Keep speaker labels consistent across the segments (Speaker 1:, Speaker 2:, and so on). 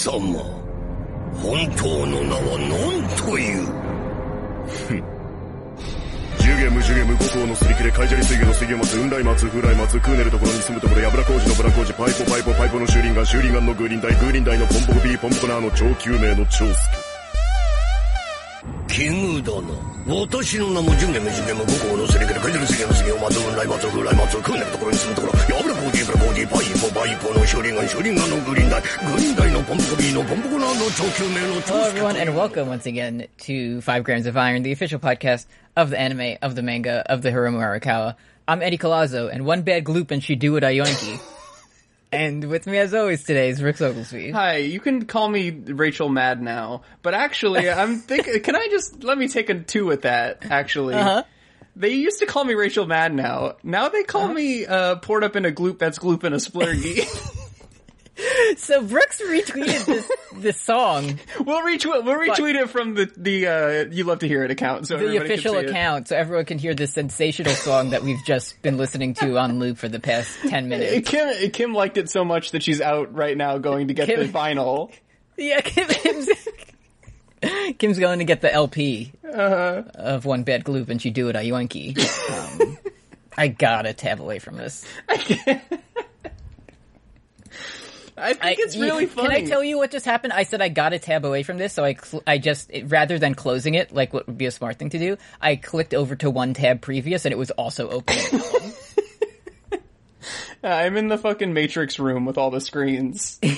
Speaker 1: 様。本当の名は何という？
Speaker 2: ジュゲムジュゲム五島のすり切れカイジャリ水魚の水魚松雲来松風来松クーネルところに住むところヤブラ工事のブラ工事パイポパイポパイポのシューリンガンシューリンガンのグーリンダイグーリンダイのポンポコビーポンポコナーの超救命の長介。
Speaker 1: 奇遇だな私の名もジュゲムジュゲム五行のすり切れカイジャリ水魚の水魚松雲来松風来松クーネルところに住むところヤブラ工事ブラ工事パイポパイポのシューリンガンシューリンガンのグーリンダイグーリンダイのポンポコビーのポンポコナーの超救命の超
Speaker 3: Hello,
Speaker 1: 助
Speaker 3: everyone, and welcome once again to Five Grams of Iron, the official podcast of the anime, of the manga, of the Hiromu Arakawa. I'm Eddie Colazo, and one bad gloop and she do it Ioinki. and with me, as always, today is Rick Oglesby.
Speaker 4: Hi, you can call me Rachel Mad now, but actually, I'm thinking. can I just let me take a two with that? Actually,
Speaker 3: Uh-huh.
Speaker 4: they used to call me Rachel Mad now. Now they call me uh, poured up in a gloop that's gloop in a splurgy.
Speaker 3: So Brooks retweeted this, this song,
Speaker 4: we'll retweet. We'll retweet it from the the uh, you love to hear it account. So
Speaker 3: the official
Speaker 4: see it.
Speaker 3: account, so everyone can hear this sensational song that we've just been listening to on loop for the past 10 minutes.
Speaker 4: Kim Kim liked it so much that she's out right now going to get
Speaker 3: Kim-
Speaker 4: the vinyl.
Speaker 3: Yeah, Kim, Kim's, Kim's going to get the LP
Speaker 4: Uh-huh.
Speaker 3: of One Bad Gloop and she do it Ioinki. Um, I gotta tab away from this.
Speaker 4: I think it's
Speaker 3: I-
Speaker 4: really
Speaker 3: Can
Speaker 4: funny.
Speaker 3: I tell you what just happened? I said I got a tab away from this, so I cl- I just it- rather than closing it, like what would be a smart thing to do, I clicked over to one tab previous, and it was also open.
Speaker 4: I'm in the fucking Matrix room with all the screens.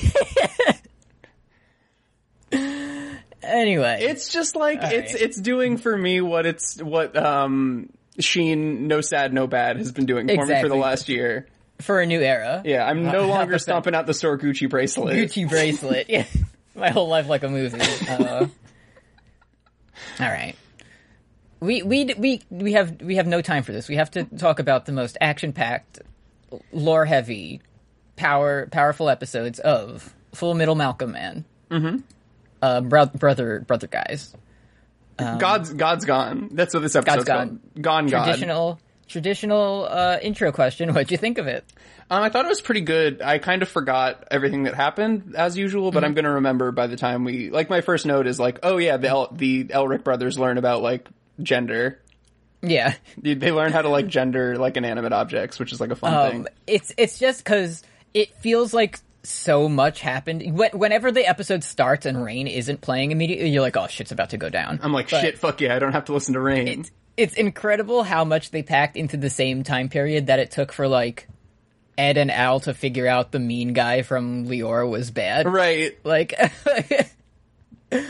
Speaker 3: anyway,
Speaker 4: It's just like it's
Speaker 3: right.
Speaker 4: it's doing for me what it's what um Sheen No Sad No Bad has been doing for me for the last year.
Speaker 3: For a new era.
Speaker 4: Yeah, I'm no longer stomping out the store Gucci bracelet.
Speaker 3: Gucci bracelet. Yeah, my whole life like a movie. Uh, all right. We, we we we have we have no time for this. We have to talk about the most action packed, lore heavy, power powerful episodes of Full Middle Malcolm Man. Mm-hmm. Uh, bro- brother brother guys.
Speaker 4: God's God's gone. That's what this episode's
Speaker 3: God's
Speaker 4: called. Gone God.
Speaker 3: Traditional traditional uh, intro question. What'd you think of it?
Speaker 4: Um, I thought it was pretty good. I kind of forgot everything that happened as usual,
Speaker 3: Mm-hmm.
Speaker 4: but I'm gonna remember by the time we like. My first note is like, oh yeah, the El- the Elric brothers learn about like gender.
Speaker 3: Yeah.
Speaker 4: They they learn how to like gender like inanimate objects, which is like a fun
Speaker 3: Um,
Speaker 4: thing.
Speaker 3: it's it's just because it feels like so much happened. Whenever the episode starts and Rain isn't playing immediately, you're like, "Oh shit's about to go down."
Speaker 4: I'm like,
Speaker 3: But
Speaker 4: shit, fuck yeah, I don't have to listen to Rain.
Speaker 3: It's, it's incredible how much they packed into the same time period that it took for like Ed and Al to figure out the mean guy from Lior was bad.
Speaker 4: right.
Speaker 3: Like,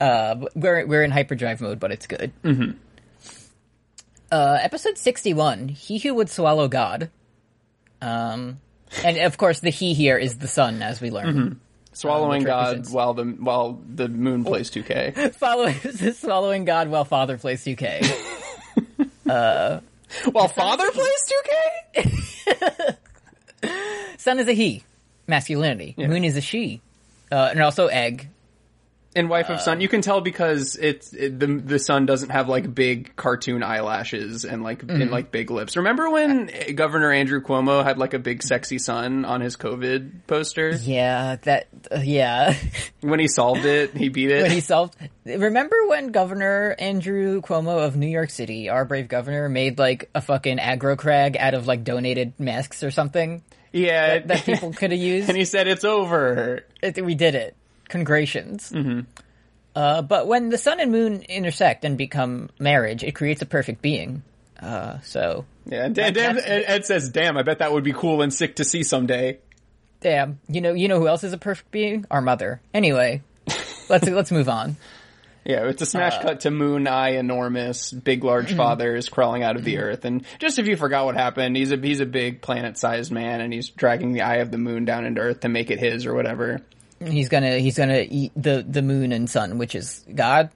Speaker 3: uh, we're we're in hyperdrive mode, but it's good. Mm-hmm. Uh, episode sixty-one: He who would swallow God. Um, and of course, the he here is the sun, as we learn.
Speaker 4: Swallowing God while the while the moon plays 2K.
Speaker 3: Following swallowing God while Father plays two K.
Speaker 4: while Father plays 2K.
Speaker 3: sun is a he, masculinity. Moon is a she, uh, and also egg.
Speaker 4: And Wife of Sun, you can tell because it's it, the the sun doesn't have like big cartoon eyelashes and like
Speaker 3: Mm-hmm.
Speaker 4: and like big lips. Remember when Governor Andrew Cuomo had like a big sexy sun on his COVID poster?
Speaker 3: Yeah, that. Uh, yeah.
Speaker 4: When he solved it, he beat it.
Speaker 3: when he solved. Remember when Governor Andrew Cuomo of New York City, our brave governor, made like a fucking aggro crag out of like donated masks or something
Speaker 4: yeah,
Speaker 3: that people could have used?
Speaker 4: and he said it's over.
Speaker 3: It- we did it. Congratulations. Uh, but when the sun and moon intersect and become marriage, it creates a perfect being. Uh, so
Speaker 4: Yeah, and Dan, Dan, Ed, says, "Damn, I bet that would be cool and sick to see someday."
Speaker 3: damn, you know, you know who else is a perfect being? Our mother. Anyway, let's let's move on.
Speaker 4: Yeah, it's a smash
Speaker 3: Uh,
Speaker 4: cut to Moon Eye, enormous, big, large father is crawling out of the earth. And just if you forgot what happened, he's a he's a big planet-sized man, and he's dragging the eye of the moon down into Earth to make it his or whatever.
Speaker 3: He's gonna he's gonna eat the the moon and sun, which is God.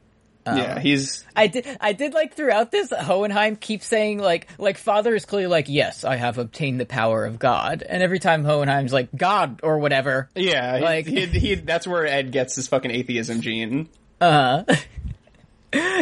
Speaker 4: yeah, he's
Speaker 3: I did. I did like throughout this. Hohenheim keeps saying like, like father is clearly like, yes, I have obtained the power of God, and every time Hohenheim's like God or whatever.
Speaker 4: yeah,
Speaker 3: Like-
Speaker 4: he, he, he- that's where Ed gets his fucking atheism gene.
Speaker 3: Uh huh.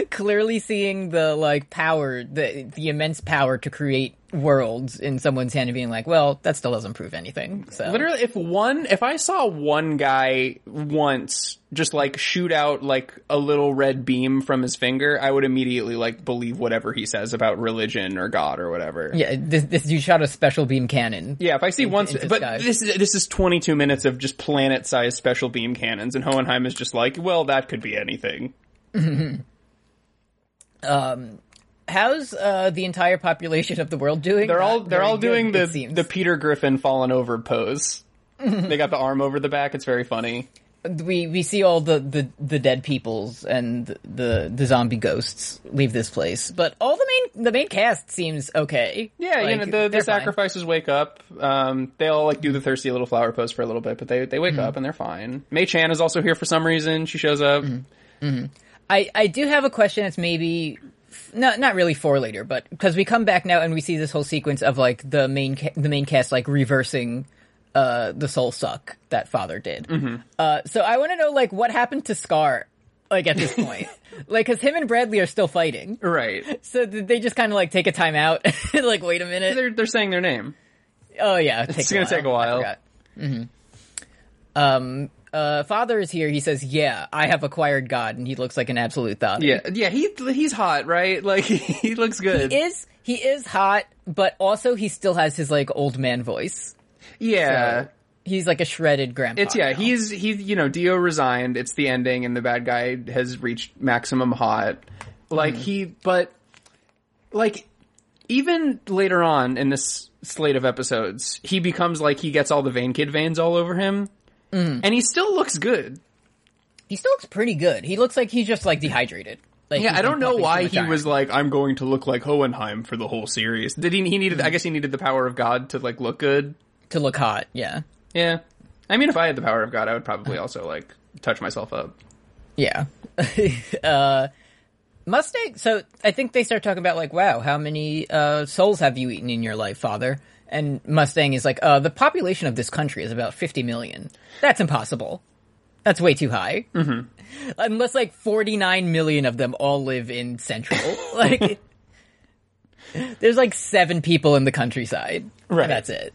Speaker 3: clearly seeing the like power, the the immense power to create worlds in someone's hand and being like, well, that still doesn't prove anything. So
Speaker 4: Literally, if one, if I saw one guy once just like shoot out like a little red beam from his finger, I would immediately like believe whatever he says about religion or God or whatever.
Speaker 3: yeah, this, this dude shot a special beam cannon.
Speaker 4: Yeah, if I see once,
Speaker 3: into
Speaker 4: but this is this is 22 minutes of just planet-sized special beam cannons, and Hohenheim is just like, well, that could be anything.
Speaker 3: Um, How's uh, the entire population of the world doing?
Speaker 4: They're all
Speaker 3: Not
Speaker 4: they're all doing
Speaker 3: it
Speaker 4: the the Peter Griffin fallen over pose. they got the arm over the back. It's very funny.
Speaker 3: we we see all the, the, the dead peoples and the the zombie ghosts leave this place, but all the main the main cast seems okay.
Speaker 4: Yeah, you know the, the
Speaker 3: they're fine.
Speaker 4: sacrifices wake up. Um, they all like do the thirsty little flower pose for a little bit, but they they wake
Speaker 3: Mm-hmm.
Speaker 4: up and they're fine. Mei Chan is also here for some reason. She shows up.
Speaker 3: Mm-hmm. I I do have a question. That's maybe not not really for later, but because we come back now and we see this whole sequence of like the main ca- the main cast like reversing uh the soul suck that father did.
Speaker 4: Mm-hmm.
Speaker 3: Uh, so I want to know like what happened to Scar like at this point. Like, cause him and Bradley are still fighting.
Speaker 4: Right.
Speaker 3: So they just kind of like take a time out? like, wait a minute.
Speaker 4: They're they're saying their name.
Speaker 3: Oh yeah,
Speaker 4: It's gonna take a while.
Speaker 3: Mm-hmm. Um, uh, father is here. He says, "Yeah, I have acquired God," and he looks like an absolute thought.
Speaker 4: Yeah, yeah. He he's hot, right? Like he looks good.
Speaker 3: He is he is hot, but also he still has his like old man voice.
Speaker 4: yeah.
Speaker 3: So, he's like a shredded grandpa.
Speaker 4: It's yeah,
Speaker 3: now.
Speaker 4: he's he you know Dio resigned. It's the ending, and the bad guy has reached maximum hot. Like he, but like even later on in this slate of episodes, he becomes like he gets all the vein kid veins all over him, and he still looks good.
Speaker 3: he still looks pretty good. He looks like he's just like dehydrated. Like
Speaker 4: Yeah, I don't know why he was like, I'm going to look like Hohenheim for the whole series. Did he? He needed. I guess he needed the power of God to like look good.
Speaker 3: to look hot. Yeah,
Speaker 4: Yeah, I mean, if I had the power of God, I would probably also like touch myself up.
Speaker 3: yeah. uh, Mustang. So I think they start talking about like, wow, how many uh, souls have you eaten in your life, father? And Mustang is like, uh, the population of this country is about fifty million. That's impossible. That's way too high. Mm-hmm. Unless like forty nine million of them all live in Central. like, there's like seven people in the countryside.
Speaker 4: Right.
Speaker 3: That's it.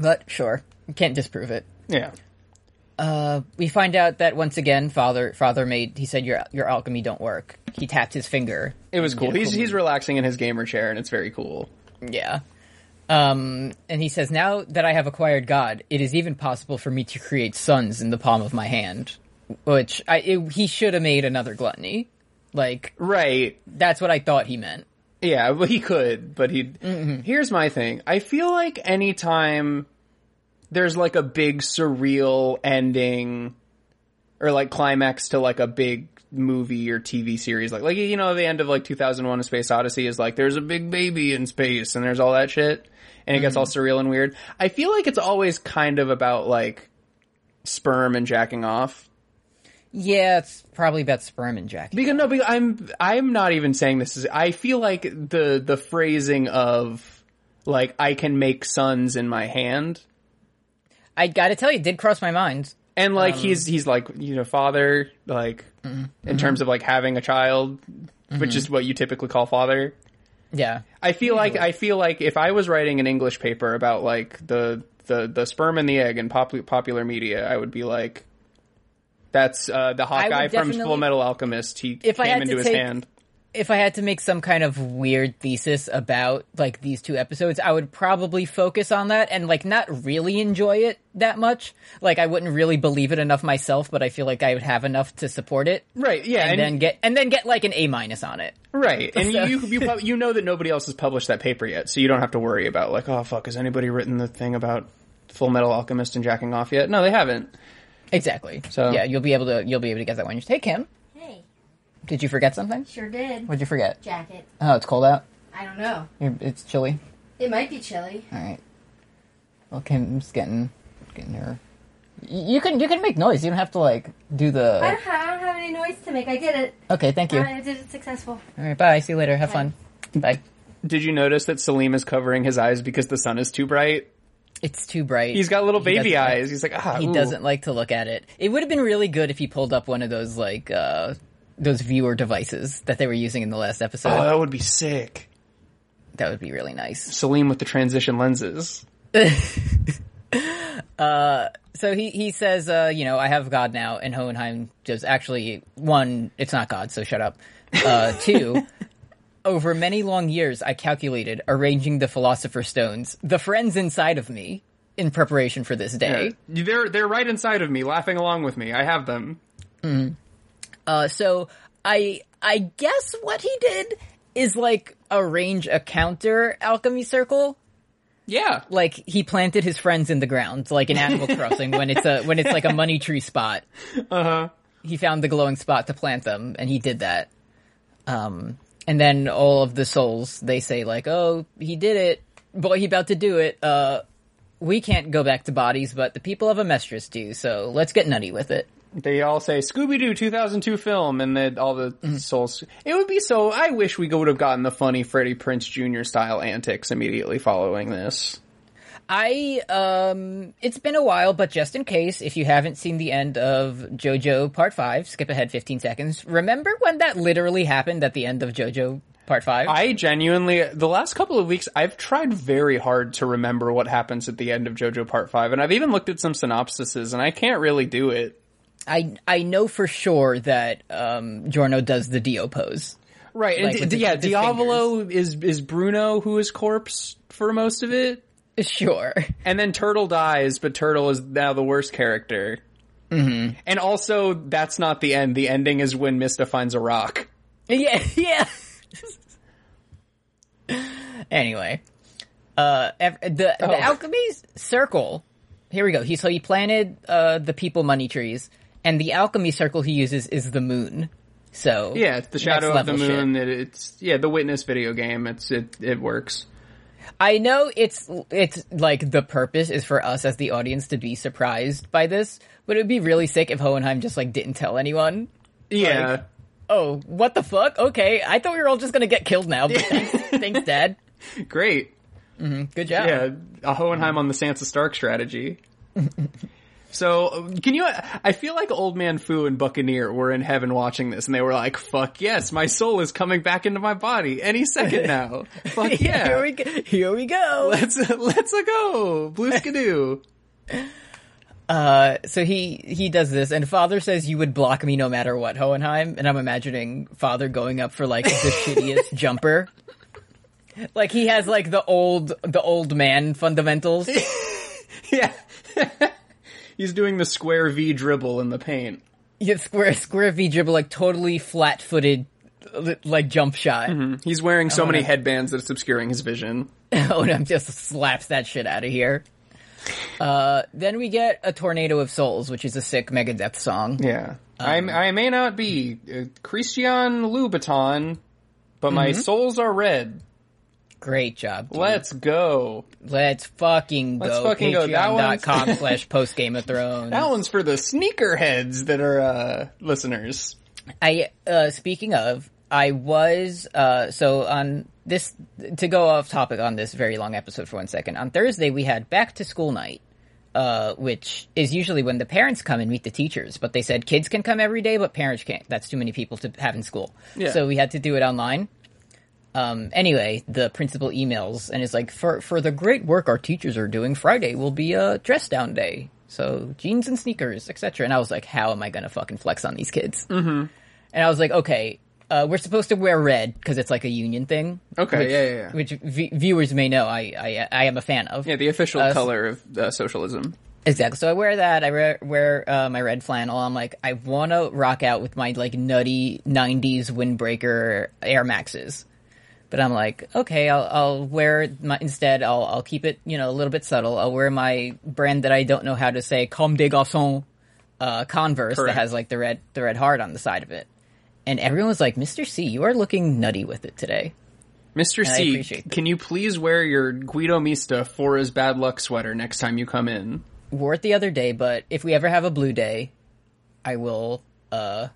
Speaker 3: But sure, can't disprove it.
Speaker 4: Yeah.
Speaker 3: we find out that once again, father father made he said your your alchemy don't work. He tapped his finger.
Speaker 4: It was cool. He's
Speaker 3: cool.
Speaker 4: he's relaxing in his gamer chair, and it's very cool.
Speaker 3: Yeah. Um, and he says, now that I have acquired God, it is even possible for me to create sons in the palm of my hand. Which I it, he should have made another gluttony. Like
Speaker 4: Right.
Speaker 3: that's what I thought he meant.
Speaker 4: Yeah, well, he could, but he. Here's my thing. I feel like anytime there's like a big surreal ending or like climax to like a big movie or TV series, like like you know the end of like 2001: A Space Odyssey is like there's a big baby in space and there's all that shit, and it gets all surreal and weird. I feel like it's always kind of about like sperm and jacking off.
Speaker 3: Yeah, it's probably about sperm and Jack.
Speaker 4: Because no, because I'm I'm not even saying this is. I feel like the the phrasing of like I can make suns in my hand,
Speaker 3: I gotta tell you, it did cross my mind.
Speaker 4: and like
Speaker 3: Um,
Speaker 4: he's he's like you know father like
Speaker 3: mm-hmm.
Speaker 4: in terms of like having a child, which is what you typically call father.
Speaker 3: Yeah.
Speaker 4: I feel like I feel like if I was writing an English paper about like the the the sperm and the egg in pop- popular media, I would be like. That's uh, the hot
Speaker 3: I would
Speaker 4: guy from Full Metal Alchemist. He
Speaker 3: If
Speaker 4: came into
Speaker 3: to
Speaker 4: his
Speaker 3: take-
Speaker 4: hand.
Speaker 3: If I had to make some kind of weird thesis about like these two episodes, I would probably focus on that and like not really enjoy it that much. Like I wouldn't really believe it enough myself, but I feel like I would have enough to support it.
Speaker 4: Right, yeah,
Speaker 3: And, then get and then get like an A minus on it.
Speaker 4: Right, and
Speaker 3: So-
Speaker 4: you you you know that nobody else has published that paper yet, so you don't have to worry about like, oh fuck, has anybody written the thing about Full Metal Alchemist and jacking off yet? No, they haven't.
Speaker 3: Exactly.
Speaker 4: So-
Speaker 3: yeah, you'll be able to you'll be able to get that one. You take him.
Speaker 5: Hey,
Speaker 3: Did you forget something?
Speaker 5: sure did.
Speaker 3: What'd you forget?
Speaker 5: Jacket.
Speaker 3: Oh, it's cold out.
Speaker 5: I don't know.
Speaker 3: You're, it's chilly.
Speaker 5: It might be chilly.
Speaker 3: All right. Well, Kim's getting getting her. You can you can make noise. You don't have to like do
Speaker 5: I
Speaker 3: the.
Speaker 5: don't, have, I don't have any noise to make. I did it.
Speaker 3: Okay, thank you.
Speaker 5: I did it successful.
Speaker 3: All right, bye. See you later. Have
Speaker 5: Bye.
Speaker 3: fun. Bye.
Speaker 4: Did you notice that Selim is covering his eyes because the sun is too bright?
Speaker 3: It's too bright.
Speaker 4: He's got little
Speaker 3: He
Speaker 4: baby
Speaker 3: doesn't like-
Speaker 4: eyes. He's like, ah,
Speaker 3: He
Speaker 4: ooh.
Speaker 3: doesn't like to look at it. It would have been really good if he pulled up one of those like uh those viewer devices that they were using in the last episode.
Speaker 4: Oh, that would be sick.
Speaker 3: that would be really nice.
Speaker 4: Selim with the transition lenses.
Speaker 3: So he he says, uh, you know, I have God now, and Hohenheim just actually one, it's not God, so shut up. Uh, two, over many long years, I calculated arranging the Philosopher's Stones, the friends inside of me, in preparation for this day.
Speaker 4: They're they're right inside of me, laughing along with me. I have them.
Speaker 3: Uh, so I I guess what he did is like arrange a counter alchemy circle.
Speaker 4: Yeah,
Speaker 3: Like he planted his friends in the ground, like in Animal Crossing when it's a when it's like a money tree spot.
Speaker 4: uh huh.
Speaker 3: He found the glowing spot to plant them, and he did that. Um, and then all of the souls they say like, "Oh, he did it, boy, he about to do it." Uh, we can't go back to bodies, but the people of Amestris do. So let's get nutty with it.
Speaker 4: They all say Scooby Doo 2002 film, and then all the souls. It would be so. I wish we would have gotten the funny Freddie Prince Jr. style antics immediately following this.
Speaker 3: I um it's been a while, but just in case if you haven't seen the end of JoJo Part 5, skip ahead 15 seconds. Remember when that literally happened at the end of JoJo Part 5?
Speaker 4: I genuinely, the last couple of weeks, I've tried very hard to remember what happens at the end of JoJo Part 5, and I've even looked at some synopsises, and I can't really do it.
Speaker 3: I I know for sure that um Giorno does the Dio pose.
Speaker 4: Right,
Speaker 3: Like
Speaker 4: and
Speaker 3: his-
Speaker 4: yeah, Diavolo is, is Bruno who is corpse for most of it,
Speaker 3: Sure.
Speaker 4: and then Turtle dies, but Turtle is now the worst character. Mm-hmm. And also, that's not the end. The ending is when Mista finds a rock.
Speaker 3: Yeah, yeah. anyway, uh, ev- the
Speaker 4: Oh.
Speaker 3: the alchemy circle. Here we go. He so he planted uh the people money trees, and the alchemy circle he uses is the moon. So
Speaker 4: Yeah, it's the shadow of the
Speaker 3: shit.
Speaker 4: moon. It, it's yeah, the Witness video game. It's it it works.
Speaker 3: I know it's it's like the purpose is for us as the audience to be surprised by this, but it would be really sick if Hohenheim just like didn't tell anyone.
Speaker 4: Yeah,
Speaker 3: Oh, what the fuck? Okay, I thought we were all just gonna get killed now. But thanks, thanks, Dad.
Speaker 4: great.
Speaker 3: Mm-hmm, good job.
Speaker 4: Yeah, a Hohenheim on the Sansa Stark strategy. so, can you? I feel like Old Man Fu and Buccaneer were in heaven watching this, and they were like, "Fuck yes, my soul is coming back into my body any second now. Fuck yeah,
Speaker 3: Here we go. Here we go.
Speaker 4: let's let's a go, blue skidoo."
Speaker 3: Uh, so he he does this, and Father says you would block me no matter what, Hohenheim. And I'm imagining Father going up for like the shittiest jumper. Like he has like the old the old man fundamentals.
Speaker 4: yeah, he's doing the square V dribble in the paint.
Speaker 3: Yeah, square square V dribble, like totally flat footed, like jump shot.
Speaker 4: He's wearing so many
Speaker 3: no.
Speaker 4: headbands that it's obscuring his vision.
Speaker 3: Onam just slaps that shit out of here. Uh, then we get a tornado of souls, which is a sick Megadeth song.
Speaker 4: Yeah. I, I may not be uh, Christian Louboutin, but my souls are red.
Speaker 3: Great job. dude.
Speaker 4: Let's go.
Speaker 3: Let's fucking
Speaker 4: Let's
Speaker 3: go.
Speaker 4: fucking go. That
Speaker 3: Patreon.com slash post Game of Thrones.
Speaker 4: That one's for the sneakerheads that are uh, listeners.
Speaker 3: I uh speaking of, I was uh so on this to go off topic on this very long episode for one second. On Thursday we had back to school night. Uh, which is usually when the parents come and meet the teachers, but they said kids can come every day, but parents can't. That's too many people to have in school.
Speaker 4: Yeah.
Speaker 3: So we had to do it online. Um, anyway, the principal emails and is like, for, for the great work our teachers are doing, Friday will be a dress down day. So jeans and sneakers, etc. And I was like, how am I gonna fucking flex on these kids? Mm-hmm. And I was like, okay, uh, we're supposed to wear red because it's like a union thing.
Speaker 4: Okay,
Speaker 3: which,
Speaker 4: yeah, yeah, yeah.
Speaker 3: Which v- viewers may know I, I I am a fan of.
Speaker 4: Yeah, the official
Speaker 3: Uh,
Speaker 4: color of uh, socialism.
Speaker 3: Exactly. So I wear that. I wear, wear uh, my red flannel. I'm like, I want to rock out with my like nutty '90s windbreaker Air Maxes, but I'm like, okay, I'll, I'll wear my instead. I'll I'll keep it, you know, a little bit subtle. I'll wear my brand that I don't know how to say, Comme des Garçons, uh, Converse
Speaker 4: Correct.
Speaker 3: that has like the red the red heart on the side of it. And everyone was like, Mr. C, you are looking nutty with it today.
Speaker 4: Mr.
Speaker 3: I
Speaker 4: C, can you please wear your Guido Mista for his bad luck sweater next time you come in?
Speaker 3: wore it the other day, but if we ever have a blue day, I will. uh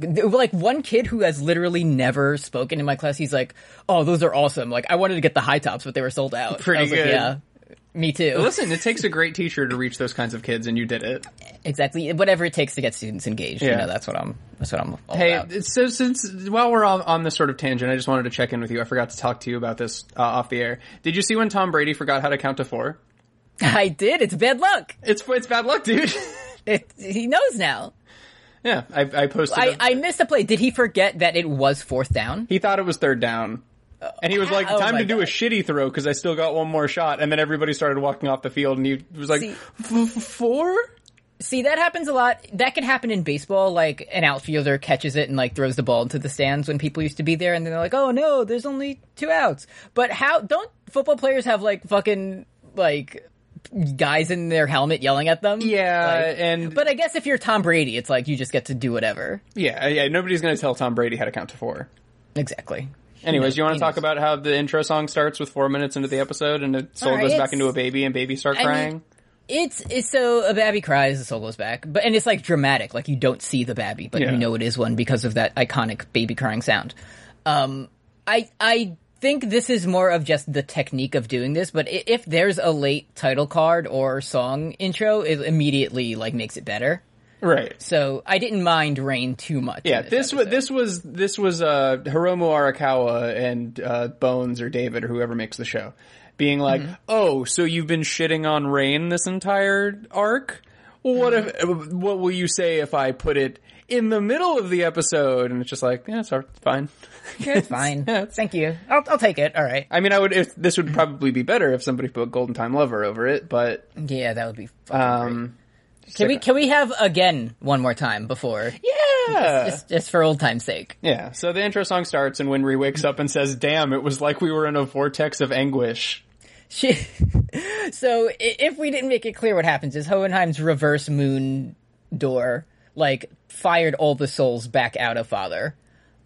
Speaker 3: like one kid who has literally never spoken in my class, he's like, "Oh, those are awesome!" Like I wanted to get the high tops, but they were sold out.
Speaker 4: Pretty good.
Speaker 3: Like, yeah, Me too.
Speaker 4: Listen, it takes a great teacher to reach those kinds of kids, and you did it.
Speaker 3: exactly. Whatever it takes to get students engaged. You
Speaker 4: Yeah.
Speaker 3: know, that's what I'm. That's what I'm.
Speaker 4: Hey,
Speaker 3: about.
Speaker 4: so since while we're on, on this sort of tangent, I just wanted to check in with you. I forgot to talk to you about this uh, off the air. Did you see when Tom Brady forgot how to count to four?
Speaker 3: I did. It's bad luck.
Speaker 4: It's it's bad luck, dude.
Speaker 3: It, he knows now.
Speaker 4: Yeah, I, I posted.
Speaker 3: I,
Speaker 4: a-
Speaker 3: I missed a play. Did he forget that it was fourth down?
Speaker 4: he thought it was third down. And he was like,
Speaker 3: Oh
Speaker 4: "Time
Speaker 3: my
Speaker 4: to do a shitty throw because I still got one more shot." And then everybody started walking off the field, and he was like,
Speaker 3: See-
Speaker 4: "F- f- four?
Speaker 3: See, that happens a lot. That can happen in baseball. Like an outfielder catches it and like throws the ball into the stands when people used to be there, and then they're like, "Oh no, there's only two outs." But how don't football players have like fucking like guys in their helmet yelling at them?
Speaker 4: Yeah,
Speaker 3: Like-
Speaker 4: and
Speaker 3: But I guess if you're Tom Brady, it's like you just get to do whatever.
Speaker 4: yeah, yeah. Nobody's gonna tell Tom Brady how to count to four.
Speaker 3: Exactly.
Speaker 4: Anyways, you want to talk about how the intro song starts with four minutes into the episode, and the soul
Speaker 3: Alright,
Speaker 4: goes back into a baby, and baby start
Speaker 3: I mean,
Speaker 4: crying?
Speaker 3: It's, it's so a babby cries, the soul goes back, but and it's like dramatic, like you don't see the babby, but
Speaker 4: Yeah.
Speaker 3: you know it is one because of that iconic baby crying sound. Um, I I think this is more of just the technique of doing this, but if there's a late title card or song intro, it immediately like makes it better.
Speaker 4: right.
Speaker 3: So I didn't mind Rain too much.
Speaker 4: Yeah, this was this was this was uh, Hiromu Arakawa and uh, Bones or David or whoever makes the show, being like,
Speaker 3: Mm-hmm.
Speaker 4: "Oh, so you've been shitting on Rain this entire arc? Well, what if?
Speaker 3: Mm-hmm.
Speaker 4: What will you say if I put it in the middle of the episode?" And it's just like, yeah, it's fine.
Speaker 3: It's fine. Thank you. I'll I'll take it. All right.
Speaker 4: I mean, I would. If this would probably be better if somebody put Golden Time Lover over it, but
Speaker 3: Yeah, that would be. fucking great.
Speaker 4: um,
Speaker 3: Can we can we have again one more time before
Speaker 4: yeah,
Speaker 3: just, just for old time's sake?
Speaker 4: yeah. So the intro song starts, and Winry wakes up and says, "Damn, it was like we were in a vortex of anguish."
Speaker 3: She, so if we didn't make it clear what happens is Hohenheim's reverse moon door like fired all the souls back out of Father.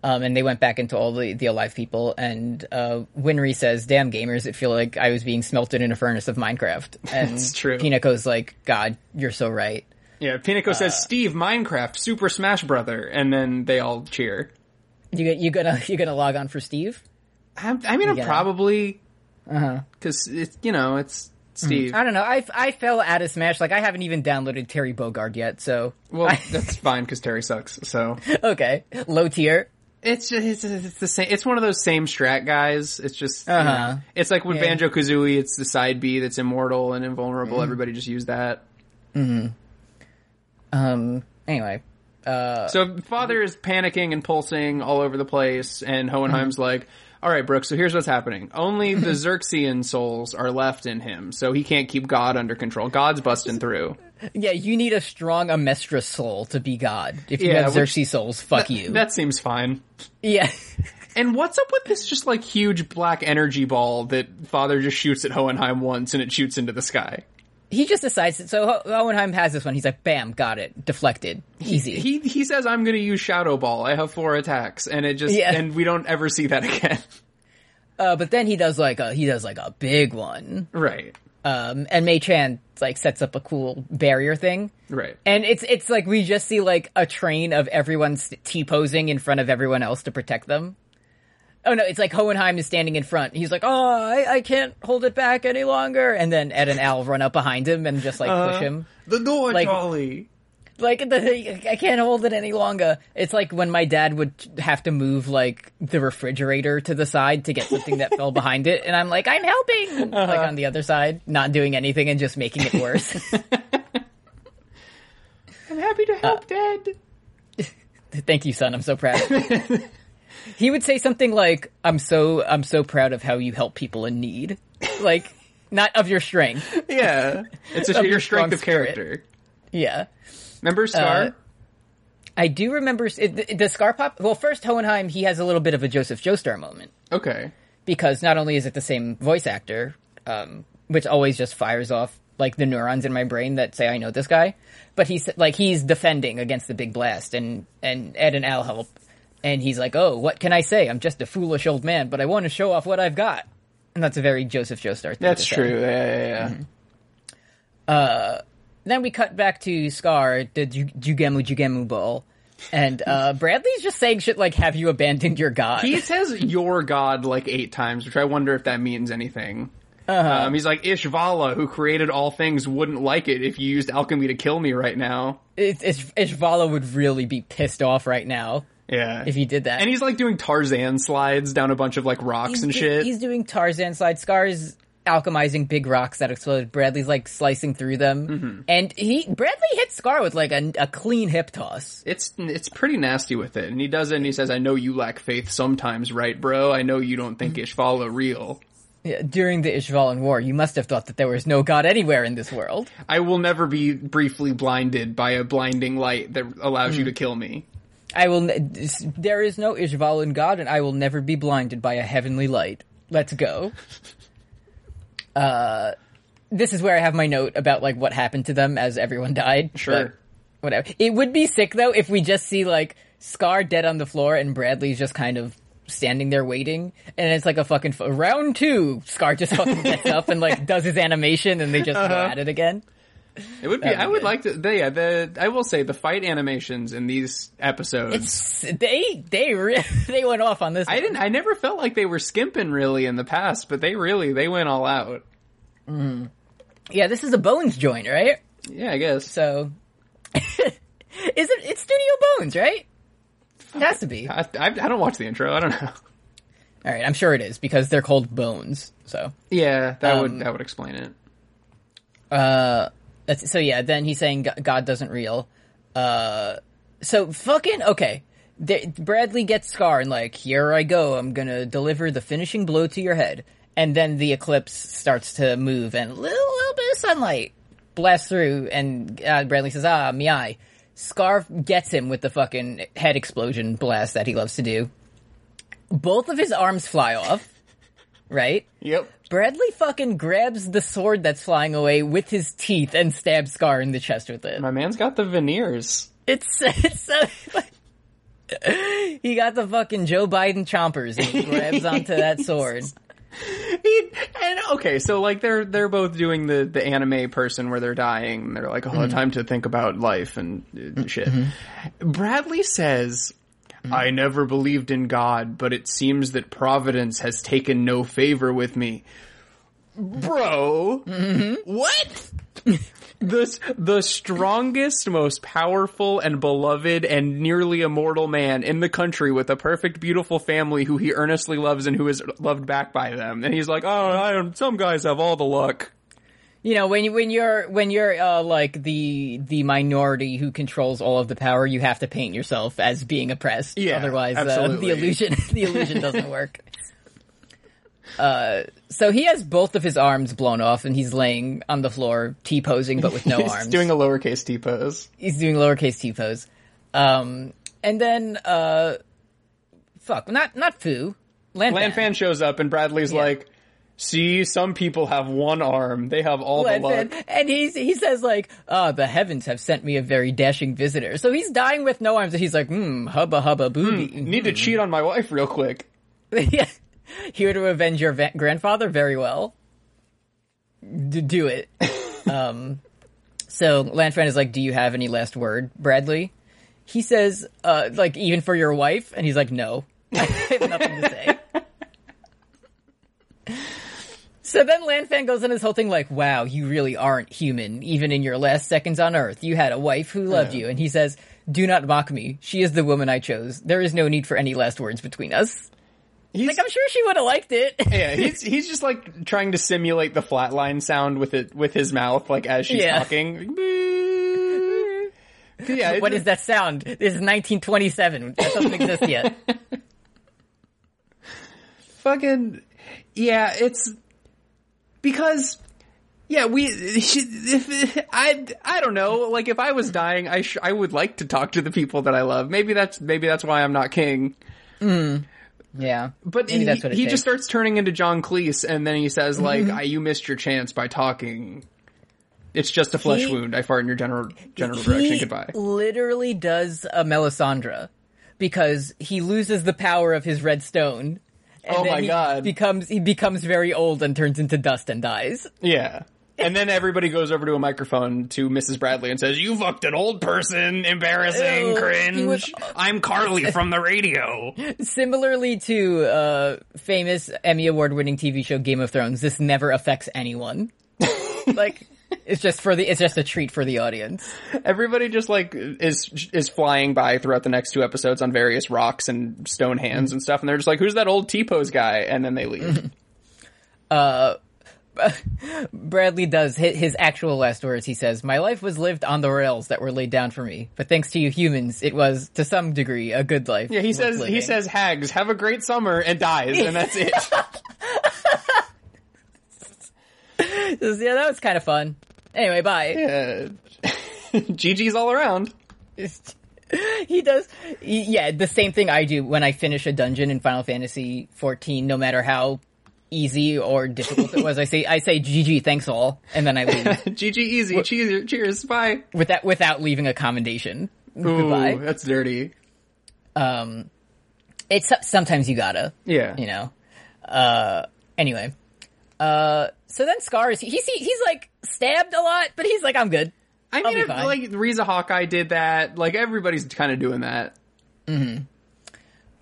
Speaker 3: Um, and they went back into all the, the alive people, and uh, Winry says, "Damn gamers, it feel like I was being smelted in a furnace of Minecraft." And
Speaker 4: That's true.
Speaker 3: Pinako's like, "God, you're so right."
Speaker 4: Yeah, Pinako
Speaker 3: Uh,
Speaker 4: says, Steve, Minecraft, Super Smash Brother, and then they all cheer.
Speaker 3: You you gonna you gonna log on for Steve?
Speaker 4: I, I mean, I'm probably,
Speaker 3: Uh huh.
Speaker 4: because it's, you know, it's Steve.
Speaker 3: I don't know. I I fell out of Smash. Like I haven't even downloaded Terry Bogard yet. So
Speaker 4: Well, that's fine, because Terry sucks, so.
Speaker 3: okay, low tier.
Speaker 4: It's just, it's, it's the same, it's one of those same strat guys. It's just,
Speaker 3: Uh-huh.
Speaker 4: know, it's like with
Speaker 3: Yeah.
Speaker 4: Banjo Kazooie, it's the side B that's immortal and invulnerable.
Speaker 3: Mm-hmm.
Speaker 4: Everybody just use that. Hmm.
Speaker 3: Um. Anyway, Uh,
Speaker 4: So father is panicking and pulsing all over the place, and Hohenheim's like, "All right, Brooks. So here's what's happening. Only the Xerxian souls are left in him, so he can't keep God under control. God's busting through.
Speaker 3: Yeah, you need a strong Amestra soul to be God. If you
Speaker 4: Yeah,
Speaker 3: have Xerxes souls, fuck you.
Speaker 4: That seems fine.
Speaker 3: yeah.
Speaker 4: And what's up with this just like huge black energy ball that father just shoots at Hohenheim once, and it shoots into the sky?
Speaker 3: He just decides. That, so Hohenheim has this one. He's like, "Bam, got it, deflected, easy."
Speaker 4: He he says, "I'm going to use Shadow Ball. I have four attacks," and it just
Speaker 3: Yeah.
Speaker 4: and we don't ever see that again.
Speaker 3: uh, but then he does like a he does like a big one.
Speaker 4: right,
Speaker 3: Um, and Mei Chan like sets up a cool barrier thing.
Speaker 4: right.
Speaker 3: And it's it's like we just see like a train of everyone T posing in front of everyone else to protect them. Oh no, it's like Hohenheim is standing in front. He's like, "Oh, I, I can't hold it back any longer." And then Ed and Al run up behind him and just like push him.
Speaker 4: The door,
Speaker 3: Like-
Speaker 4: Charlie.
Speaker 3: Like the, I can't hold it any longer. It's like when my dad would have to move like the refrigerator to the side to get something that fell behind it, and I'm like, "I'm helping!" Uh-huh. Like on the other side, not doing anything and just making it worse.
Speaker 4: I'm happy to help, uh, Dad.
Speaker 3: Thank you, son. I'm so proud. he would say something like, "I'm so I'm so proud of how you help people in need." Like not of your strength.
Speaker 4: Yeah, it's a, your strength of
Speaker 3: spirit.
Speaker 4: character.
Speaker 3: Yeah.
Speaker 4: Remember Scar?
Speaker 3: Uh, I do remember it- the, the Scar pop. Well, first Hohenheim, he has a little bit of a Joseph Joestar moment
Speaker 4: okay.
Speaker 3: because not only is it the same voice actor, um, which always just fires off like the neurons in my brain that say I know this guy, but he's like he's defending against the big blast, and and Ed and Al help, and he's like, "Oh, what can I say? I'm just a foolish old man, but I want to show off what I've got." And that's a very Joseph Joestar thing.
Speaker 4: That's
Speaker 3: to say.
Speaker 4: true. Yeah, yeah, yeah.
Speaker 3: Then we cut back to Scar, the Ju- Jugemu Jugemu Ball, and uh, Bradley's just saying shit like, "Have you abandoned your god?"
Speaker 4: He says "your god" like eight times, which I wonder if that means anything. Um, he's like Ishvala, who created all things, wouldn't like it if you used alchemy to kill me right now.
Speaker 3: It's, it's, Ishvala would really be pissed off right now
Speaker 4: Yeah,
Speaker 3: if he did that.
Speaker 4: and he's like doing Tarzan slides down a bunch of like rocks
Speaker 3: he's
Speaker 4: and
Speaker 3: do-
Speaker 4: shit.
Speaker 3: He's doing Tarzan slide. Scar's alchemizing big rocks that explode. Bradley's like slicing through them,
Speaker 4: Mm-hmm.
Speaker 3: and he Bradley hits Scar with like a, a clean hip toss.
Speaker 4: It's it's pretty nasty with it, and he does it. and He says, "I know you lack faith sometimes, right, bro? I know you don't think Ishvala real.
Speaker 3: Yeah, During the Ishvalan War, you must have thought that there was no god anywhere in this world.
Speaker 4: I will never be briefly blinded by a blinding light that allows you to kill me."
Speaker 3: I will. ne- There is no Ishvalan god, and I will never be blinded by a heavenly light. Let's go. Uh, this is where I have my note about like what happened to them as everyone died.
Speaker 4: Sure.
Speaker 3: whatever. It would be sick though if we just see like Scar dead on the floor and Bradley's just kind of standing there waiting, and it's like a fucking f- round two. Scar just fucking gets up and like does his animation, and they just go at it again.
Speaker 4: It would be.
Speaker 3: That'd be
Speaker 4: I would
Speaker 3: good.
Speaker 4: like to. The, yeah, the I will say the fight animations in these episodes.
Speaker 3: It's they they re- they went off on this.
Speaker 4: I
Speaker 3: one.
Speaker 4: didn't. I never felt like they were skimping really in the past, but they really they went all out.
Speaker 3: Yeah, this is a Bones joint, right?
Speaker 4: Yeah, I guess.
Speaker 3: So, is it? It's Studio Bones, right? It has to be.
Speaker 4: I, I, I don't watch the intro. I don't know.
Speaker 3: All right, I'm sure it is because they're called Bones. So,
Speaker 4: Yeah, that
Speaker 3: Um,
Speaker 4: would that would explain it.
Speaker 3: uh, that's, so yeah. Then he's saying God doesn't real. Uh, so fucking okay. Bradley gets Scar and like, here I go. I'm gonna deliver the finishing blow to your head. And then the eclipse starts to move, and a little, little bit of sunlight blasts through, and uh, Bradley says, "Ah, me eye." Scar gets him with the fucking head explosion blast that he loves to do. Both of his arms fly off, right?
Speaker 4: Yep.
Speaker 3: Bradley fucking grabs the sword that's flying away with his teeth and stabs Scar in the chest with it.
Speaker 4: My man's got the veneers.
Speaker 3: It's it's so. he got the fucking Joe Biden chompers and he grabs onto that sword.
Speaker 4: He, and okay, so like they're they're both doing the the anime person where they're dying. And they're like, oh, time to think about life and uh, shit. Bradley says. I mm-hmm. never believed in God, but it seems that Providence has taken no favor with me. Bro, mm-hmm. what? the the strongest, most powerful, and beloved, and nearly immortal man in the country with a perfect, beautiful family who he earnestly loves and who is loved back by them. And he's like, "Oh, I don't, some guys have all the luck."
Speaker 3: You know, when you when you're when you're uh, like the the minority who controls all of the power, you have to paint yourself as being oppressed.
Speaker 4: Yeah,
Speaker 3: otherwise uh, the illusion the illusion doesn't work. Uh, so he has both of his arms blown off, and he's laying on the floor, T posing, but with no arms.
Speaker 4: he's
Speaker 3: arms.
Speaker 4: doing a lowercase T pose.
Speaker 3: he's doing lowercase T pose. Um, and then uh, fuck, not not. Lan
Speaker 4: Lan Fan shows up, and Bradley's
Speaker 3: Yeah.
Speaker 4: like, "See, some people have one arm; they have all the luck."
Speaker 3: and he's he says like, "Ah, the heavens have sent me a very dashing visitor." So he's dying with no arms, and he's like, "Hmm, hubba hubba booby."
Speaker 4: Need to cheat on my wife real quick.
Speaker 3: yeah. Here to avenge your va- grandfather? Very well. D- do it. um, so Lanfran is like, do you have any last word, Bradley? He says, uh, like, even for your wife? And he's like, no. I have nothing to say. So then Lanfan goes on his whole thing like, wow, you really aren't human, even in your last seconds on Earth. You had a wife who loved you. And he says, do not mock me. She is the woman I chose. There is no need for any last words between us.
Speaker 4: He's,
Speaker 3: Like, I'm sure she would have liked it.
Speaker 4: yeah, he's he's just like trying to simulate the flatline sound with it with his mouth, like as she's
Speaker 3: Yeah.
Speaker 4: talking. yeah,
Speaker 3: what is that sound? This is 1927. That doesn't exist yet.
Speaker 4: fucking yeah it's because yeah we if, i i don't know. Like if i was dying i sh- i would like to talk to the people that i love. Maybe that's maybe that's why i'm not king. Mm.
Speaker 3: Yeah.
Speaker 4: but
Speaker 3: Maybe
Speaker 4: he,
Speaker 3: that's what it
Speaker 4: he
Speaker 3: takes.
Speaker 4: just starts turning into john cleese and then he says like mm-hmm. I, you missed your chance by talking. It's just a flesh
Speaker 3: He-
Speaker 4: wound. I fart in your general general direction. Goodbye.
Speaker 3: literally does a Melisandre because he loses the power of his red stone. And
Speaker 4: Oh my
Speaker 3: he
Speaker 4: God.
Speaker 3: Becomes he becomes very old and turns into dust and dies.
Speaker 4: yeah And then everybody goes over to a microphone to Mrs. Bradley and says, "You fucked an old person, embarrassing,
Speaker 3: Ew,
Speaker 4: cringe.
Speaker 3: was-
Speaker 4: I'm Carly from the radio."
Speaker 3: Similarly to uh, famous Emmy award winning TV show Game of Thrones, this never affects anyone. like it's just for the it's just a treat for the audience.
Speaker 4: Everybody just like is is flying by throughout the next two episodes on various rocks and stone hands and stuff, and they're just like, "Who's that old T pose guy?" And then they leave.
Speaker 3: Uh Bradley does hit his actual last words. He says, "My life was lived on the rails that were laid down for me, but thanks to you humans, it was to some degree a good life."
Speaker 4: yeah, he says he says, "Hags, have a great summer," and dies, and that's it.
Speaker 3: "Yeah, that was kind of fun." Anyway, bye.
Speaker 4: Uh, GG's all around.
Speaker 3: he does yeah the same thing i do when i finish a dungeon in final fantasy 14 no matter how easy or difficult it was i say i say gg thanks all and then i leave
Speaker 4: GG easy. Cheers. Cheers. Bye.
Speaker 3: without without leaving a commendation
Speaker 4: Ooh,
Speaker 3: goodbye
Speaker 4: that's dirty.
Speaker 3: um it's sometimes you gotta
Speaker 4: Yeah.
Speaker 3: you know uh anyway uh so then scars he, he's he's like stabbed a lot but he's like i'm good
Speaker 4: I
Speaker 3: I'll
Speaker 4: mean, like Riza Hawkeye did that. Like everybody's kind of doing that.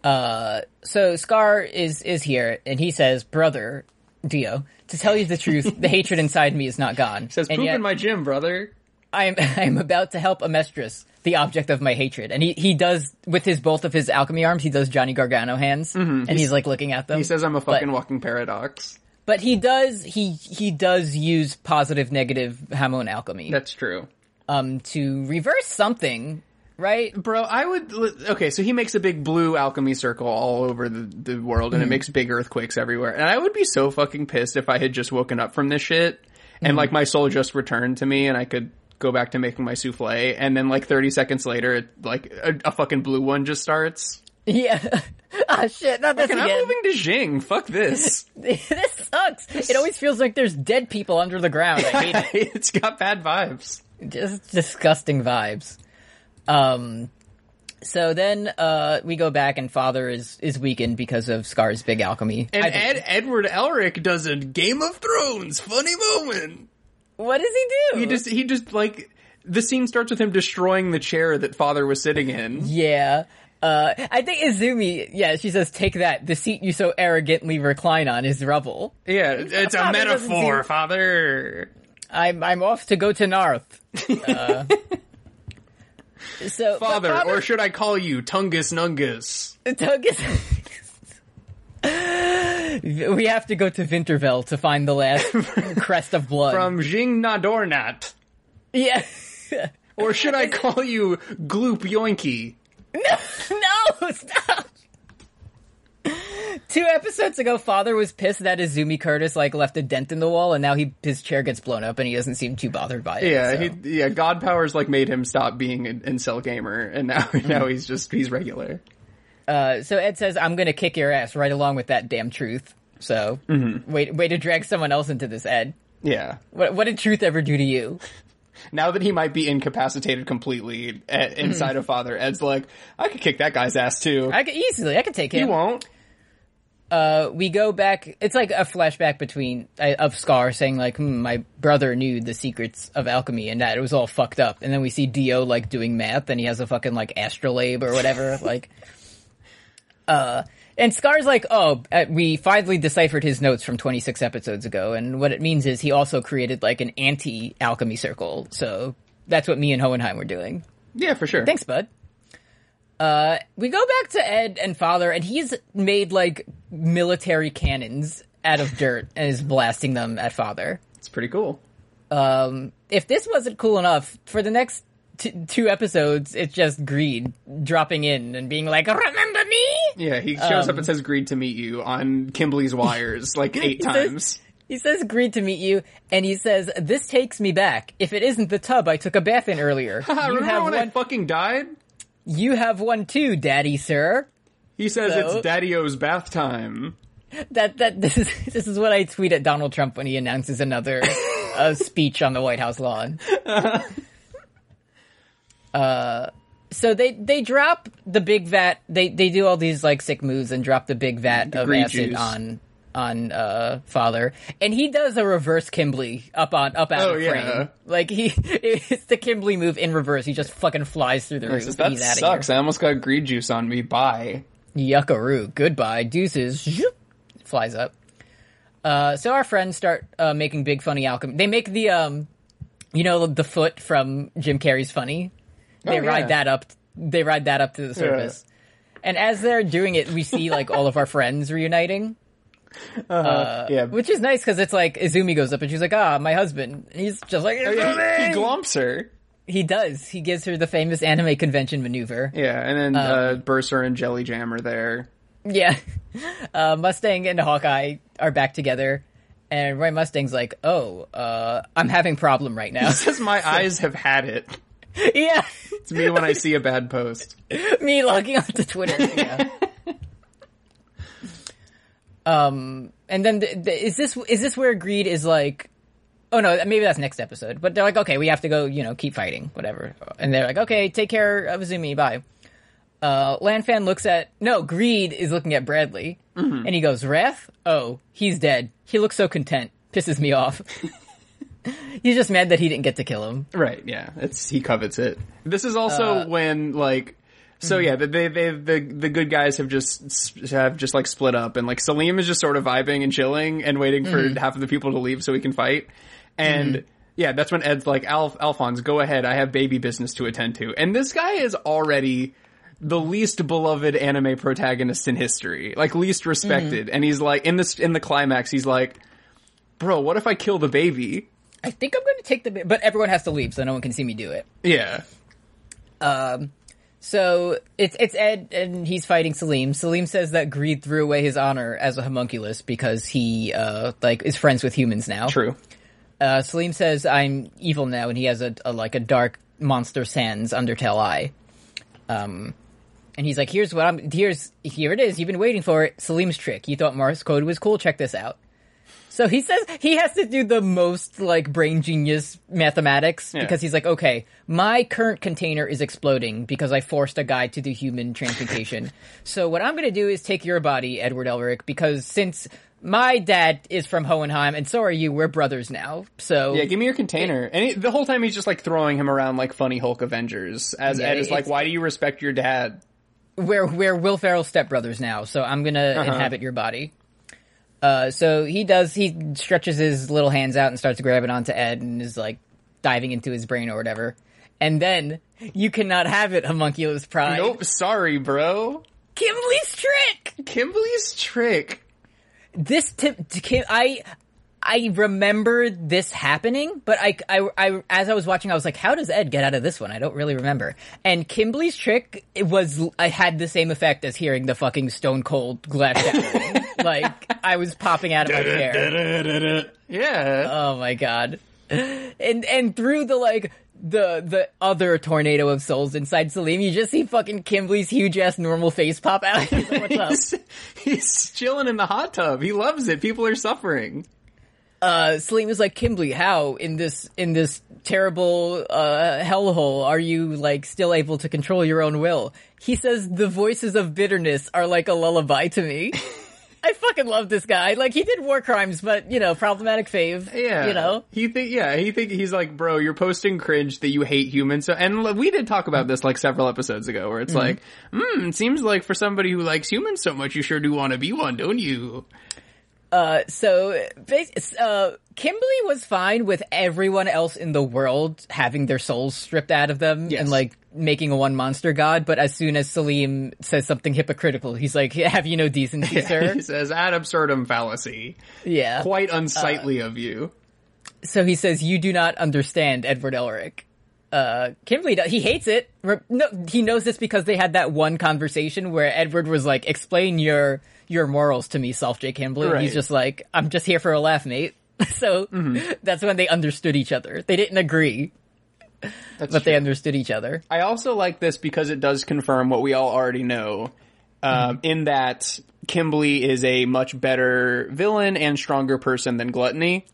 Speaker 3: Uh, so Scar is is here, and he says, "Brother Dio, to tell you the truth, the hatred inside me is not gone.
Speaker 4: Says
Speaker 3: and
Speaker 4: poop
Speaker 3: yet
Speaker 4: in my gym, brother.
Speaker 3: I am I am about to help Amestris, the object of my hatred." And he he does with his both of his alchemy arms, he does Johnny Gargano hands, and he's, like looking at them.
Speaker 4: He says I'm a fucking
Speaker 3: But-
Speaker 4: walking paradox.
Speaker 3: But he does he he does use positive negative Hamon alchemy
Speaker 4: That's true.
Speaker 3: um to reverse something, right?
Speaker 4: Bro, I would. Okay, so he makes a big blue alchemy circle all over the, the world, and it makes big earthquakes everywhere. And I would be so fucking pissed if I had just woken up from this shit, and like my soul just returned to me, and I could go back to making my souffle, and then like 30 seconds later, it, like a, a fucking blue one just starts.
Speaker 3: Yeah. Ah shit, not this
Speaker 4: And I'm
Speaker 3: again.
Speaker 4: moving to Xing. Fuck this.
Speaker 3: this sucks. It always feels like there's dead people under the ground. I hate it.
Speaker 4: it's got bad vibes.
Speaker 3: just disgusting vibes. Um, so then uh, we go back, and Father is is weakened because of Scar's big alchemy.
Speaker 4: And
Speaker 3: I.
Speaker 4: Ed, Edward Elric does a Game of Thrones funny moment.
Speaker 3: what does he do?
Speaker 4: He just he just like the scene starts with him destroying the chair that father was sitting in.
Speaker 3: yeah. Uh, I think Izumi, yeah, she says, "Take that. The seat you so arrogantly recline on is rubble."
Speaker 4: Yeah, it's a
Speaker 3: Father
Speaker 4: metaphor,
Speaker 3: seem-
Speaker 4: father.
Speaker 3: I'm I'm off to go to Narth. Uh, so but
Speaker 4: Father, or should I call you Tungus Nungus?
Speaker 3: Doug is. we have to go to Winterfell to find the last crest of blood.
Speaker 4: From Jing Nadornat.
Speaker 3: yeah.
Speaker 4: Or should I call you Gloop Yoinky?
Speaker 3: No, no, stop. Two episodes ago, Father was pissed that Izumi Curtis like left a dent in the wall, and now he his chair gets blown up, and he doesn't seem too bothered by it.
Speaker 4: Yeah,
Speaker 3: so.
Speaker 4: he, yeah. God powers like made him stop being an incel gamer, and now now he's just he's regular.
Speaker 3: Uh, so Ed says, "I'm gonna kick your ass right along with that damn truth." So, wait, way to drag someone else into this, Ed.
Speaker 4: Yeah.
Speaker 3: What, what did truth ever do to you?
Speaker 4: Now that he might be incapacitated completely eh, inside of Father, Ed's like, I could kick that guy's ass too.
Speaker 3: I could easily, I could take him.
Speaker 4: he won't.
Speaker 3: uh, we go back. It's like a flashback between uh, of Scar saying like, hmm, "My brother knew the secrets of alchemy and that it was all fucked up." And then we see Dio like doing math, and he has a fucking like astrolabe or whatever. like, uh, and Scar's like, "Oh, uh, we finally deciphered his notes from 26 episodes ago." And what it means is he also created like an anti alchemy circle. So that's what me and Hohenheim were doing.
Speaker 4: Yeah, for sure.
Speaker 3: Thanks, bud. Uh, we go back to Ed and Father, and he's made like military cannons out of dirt and is blasting them at Father.
Speaker 4: It's pretty cool.
Speaker 3: Um, if this wasn't cool enough, for the next t- two episodes, it's just Greed dropping in and being like, "Remember me?"
Speaker 4: Yeah, he shows up and says "Greed to meet you" on Kimberly's wires like eight
Speaker 3: He says-
Speaker 4: times.
Speaker 3: He says, "Greed to meet you," and he says, "This takes me back. If it isn't the tub I took a bath in earlier, you
Speaker 4: Remember
Speaker 3: have
Speaker 4: when I
Speaker 3: one.
Speaker 4: fucking died?
Speaker 3: you have one too, Daddy, sir."
Speaker 4: He says
Speaker 3: So-
Speaker 4: it's Daddy-O's bath time.
Speaker 3: that that this is this is what I tweet at Donald Trump when he announces another uh, speech on the White House lawn. uh, so they they drop the big vat. They they do all these like sick moves and drop the big vat of acid
Speaker 4: juice.
Speaker 3: on on uh father and he does a reverse Kimberly up on up out
Speaker 4: Oh,
Speaker 3: of
Speaker 4: yeah.
Speaker 3: frame like he it's the Kimberly move in reverse he just fucking flies through the
Speaker 4: He
Speaker 3: roof
Speaker 4: says, that sucks. I almost got greed juice on me. Bye.
Speaker 3: yuckaroo goodbye deuces Zoop. flies up uh so our friends start uh making big funny alchemy they make the um you know the foot from Jim Carrey's funny they
Speaker 4: Oh, yeah.
Speaker 3: ride that up they ride that up to the surface and as they're doing it we see like all of our friends reuniting
Speaker 4: yeah.
Speaker 3: Which is nice because it's like Izumi goes up and she's like, "Ah, my husband." He's just like,
Speaker 4: Oh, yeah, he, he
Speaker 3: "Izumi!"
Speaker 4: glumps her.
Speaker 3: He does. He gives her the famous anime convention maneuver.
Speaker 4: Yeah, and then uh, Bursar and Jelly Jam are there.
Speaker 3: Yeah. Uh, Mustang and Hawkeye are back together, and Roy Mustang's like, "Oh, uh, I'm having problem right now."
Speaker 4: Says my eyes have had it.
Speaker 3: yeah.
Speaker 4: It's me when I see a bad post.
Speaker 3: Me logging onto Twitter. Yeah. um, and then th- th- is this is this where Greed is like? Oh no, maybe that's next episode. But they're like, okay, we have to go, you know, keep fighting, whatever. And they're like, okay, take care of Izumi, bye. Uh, Lanfan looks at no, Greed is looking at Bradley, and he goes, Wrath? Oh, he's dead. He looks so content. Pisses me off. he's just mad that he didn't get to kill him.
Speaker 4: Right, yeah. It's he covets it. This is also uh, when like so mm-hmm. yeah, the, they they the the good guys have just have just like split up and like Selim is just sort of vibing and chilling and waiting for mm-hmm. half of the people to leave so he can fight. And mm-hmm. yeah, that's when Ed's like, Alf Alphonse, go ahead, I have baby business to attend to. And this guy is already the least beloved anime protagonist in history. Like least respected. And he's like in this in the climax, he's like, Bro, what if I kill the baby?
Speaker 3: I think I'm going to take the, bit, but everyone has to leave, so no one can see me do it.
Speaker 4: Yeah. Um.
Speaker 3: So it's it's Ed and he's fighting Selim. Selim says that Greed threw away his honor as a homunculus because he uh like is friends with humans now.
Speaker 4: True.
Speaker 3: Uh Selim says I'm evil now and he has a, a like a dark monster sans undertale eye. Um and he's like here's what I'm here's here it is. You've been waiting for it. Selim's trick. You thought Morse code was cool. Check this out. So he says he has to do the most like brain genius mathematics
Speaker 4: Yeah.
Speaker 3: because he's like, okay, my current container is exploding because I forced a guy to do human transmutation. so what I'm going to do is take your body, Edward Elric, because since my dad is from Hohenheim and so are you, we're brothers now. So
Speaker 4: Yeah, give me your container. And he, the whole time he's just like throwing him around like funny Hulk Avengers. As
Speaker 3: Yeah,
Speaker 4: Ed is like, "Why do you respect your dad?"
Speaker 3: we're we're Will Ferrell stepbrothers now, so I'm gonna
Speaker 4: Uh-huh.
Speaker 3: inhabit your body. Uh, so he does. He stretches his little hands out and starts grabbing onto Ed and is like diving into his brain or whatever. And then you cannot have it, homunculus pride.
Speaker 4: Nope, sorry, bro.
Speaker 3: Kimberly's trick.
Speaker 4: Kimberly's trick.
Speaker 3: This tip, Kim, I. I remember this happening, but I, I, I, as I was watching, I was like, how does Ed get out of this one? I don't really remember. And Kimberly's trick, it was, I had the same effect as hearing the fucking stone cold glass. like, I was popping out of my chair.
Speaker 4: Yeah.
Speaker 3: Oh my god. And, and through the like, the, the other tornado of souls inside Selim, you just see fucking Kimberly's huge ass normal face pop out. He's like,
Speaker 4: he's, he's chilling in the hot tub. He loves it. People are suffering.
Speaker 3: uh, Selim is like, Kimberly, how in this in this terrible uh, hellhole are you like still able to control your own will? He says the voices of bitterness are like a lullaby to me. I fucking love this guy. Like he did war crimes, but you know, problematic fave.
Speaker 4: Yeah.
Speaker 3: you know.
Speaker 4: He think yeah, he think he's like, bro, you're posting cringe that you hate humans. So and we did talk about this like several episodes ago where it's like, hmm, it seems like for somebody who likes humans so much, you sure do want to be one, don't you?
Speaker 3: Uh, so, uh, Kimberly was fine with everyone else in the world having their souls stripped out of them
Speaker 4: Yes.
Speaker 3: and like making a one monster god. But as soon as Selim says something hypocritical, he's like, "Have you no decency, sir?"
Speaker 4: He says ad absurdum fallacy.
Speaker 3: yeah.
Speaker 4: Quite unsightly of you.
Speaker 3: So he says, "You do not understand Edward Elric." Uh, Kimberly, he hates it. No, he knows this because they had that one conversation where Edward was like, "Explain your your morals to me, Self J. Kimberly." And he's just like, "I'm just here for a laugh, mate." so that's when they understood each other. They didn't agree,
Speaker 4: That's
Speaker 3: but they understood each other.
Speaker 4: I also like this because it does confirm what we all already know. Um, in that Kimberly is a much better villain and stronger person than Gluttony.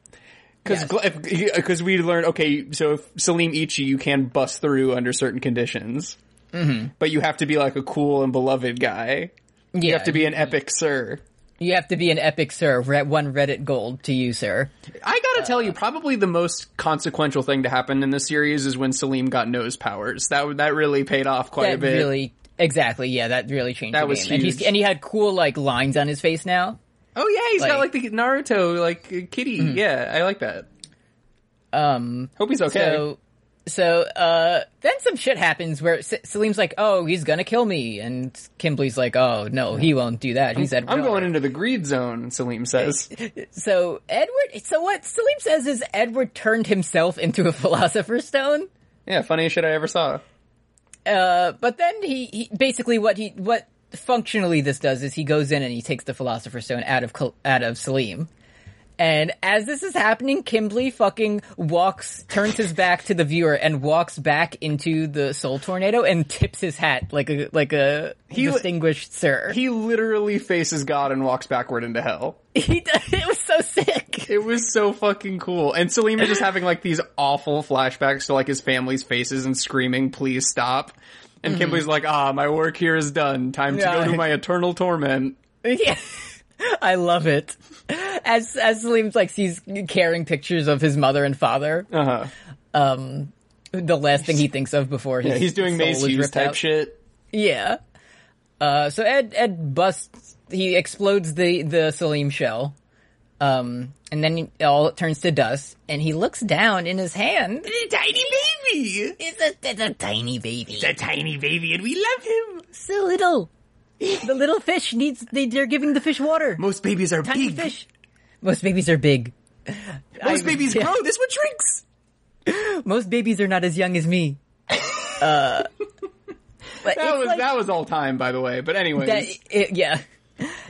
Speaker 4: Because
Speaker 3: Yes.
Speaker 4: we learned okay, so if Selim you, you can bust through under certain conditions, mm-hmm. but you have to be like a cool and beloved guy.
Speaker 3: Yeah,
Speaker 4: You have to be an epic sir.
Speaker 3: You have to be an epic sir. One Reddit gold to you, sir.
Speaker 4: I gotta tell you, probably the most consequential thing to happen in this series is when Selim got nose powers. That that really paid off quite a bit.
Speaker 3: really, exactly, yeah, that really changed
Speaker 4: That was
Speaker 3: game. And, he's,
Speaker 4: huge.
Speaker 3: and he had cool like lines on his face now.
Speaker 4: oh yeah, he's got like
Speaker 3: like-
Speaker 4: the Naruto like kitty. Yeah, I like that.
Speaker 3: Um,
Speaker 4: Hope he's okay.
Speaker 3: So, so uh, then some shit happens where S- Selim's like, "Oh, he's gonna kill me," and Kimberly's like, "Oh no, he won't do that." He said,
Speaker 4: I'm going into the greed zone. Selim says.
Speaker 3: So Edward. So what Selim says is Edward turned himself into a philosopher's stone.
Speaker 4: yeah, funniest shit I ever saw.
Speaker 3: Uh, but then he, he basically what he what functionally this does is he goes in and he takes the philosopher's stone out of out of Selim. And as this is happening, Kimberly fucking walks, turns his back to the viewer and walks back into the soul tornado and tips his hat like a like a he, distinguished sir.
Speaker 4: He literally faces God and walks backward into hell.
Speaker 3: He does, it was so sick.
Speaker 4: It was so fucking cool. And Selim is just having like these awful flashbacks to like his family's faces and screaming, please stop. And Kimberly's like, ah, my work here is done. Time to
Speaker 3: Yeah.
Speaker 4: go to my eternal torment.
Speaker 3: Yeah. I love it. As as Selim's like sees carrying pictures of his mother and father,
Speaker 4: Uh huh.
Speaker 3: um, the last thing he thinks of before his
Speaker 4: Yeah, he's doing
Speaker 3: Maes
Speaker 4: Hughes type
Speaker 3: out.
Speaker 4: shit.
Speaker 3: Yeah. Uh, so Ed Ed busts. He explodes the the Selim shell. Um, and then it all turns to dust, and he looks down in his hand.
Speaker 4: A Tiny baby!
Speaker 3: It's a, it's a tiny baby.
Speaker 4: It's a tiny baby and we love him!
Speaker 3: so little. The little fish needs. They, they're giving the fish water.
Speaker 4: Most babies are
Speaker 3: Tiny
Speaker 4: big.
Speaker 3: fish. Most babies are big.
Speaker 4: Most
Speaker 3: I-
Speaker 4: babies
Speaker 3: yeah.
Speaker 4: grow. This one shrinks.
Speaker 3: Most babies are not as young as me. Uh, but
Speaker 4: That was
Speaker 3: like-
Speaker 4: that was all time, by the way. But anyways,
Speaker 3: that it, yeah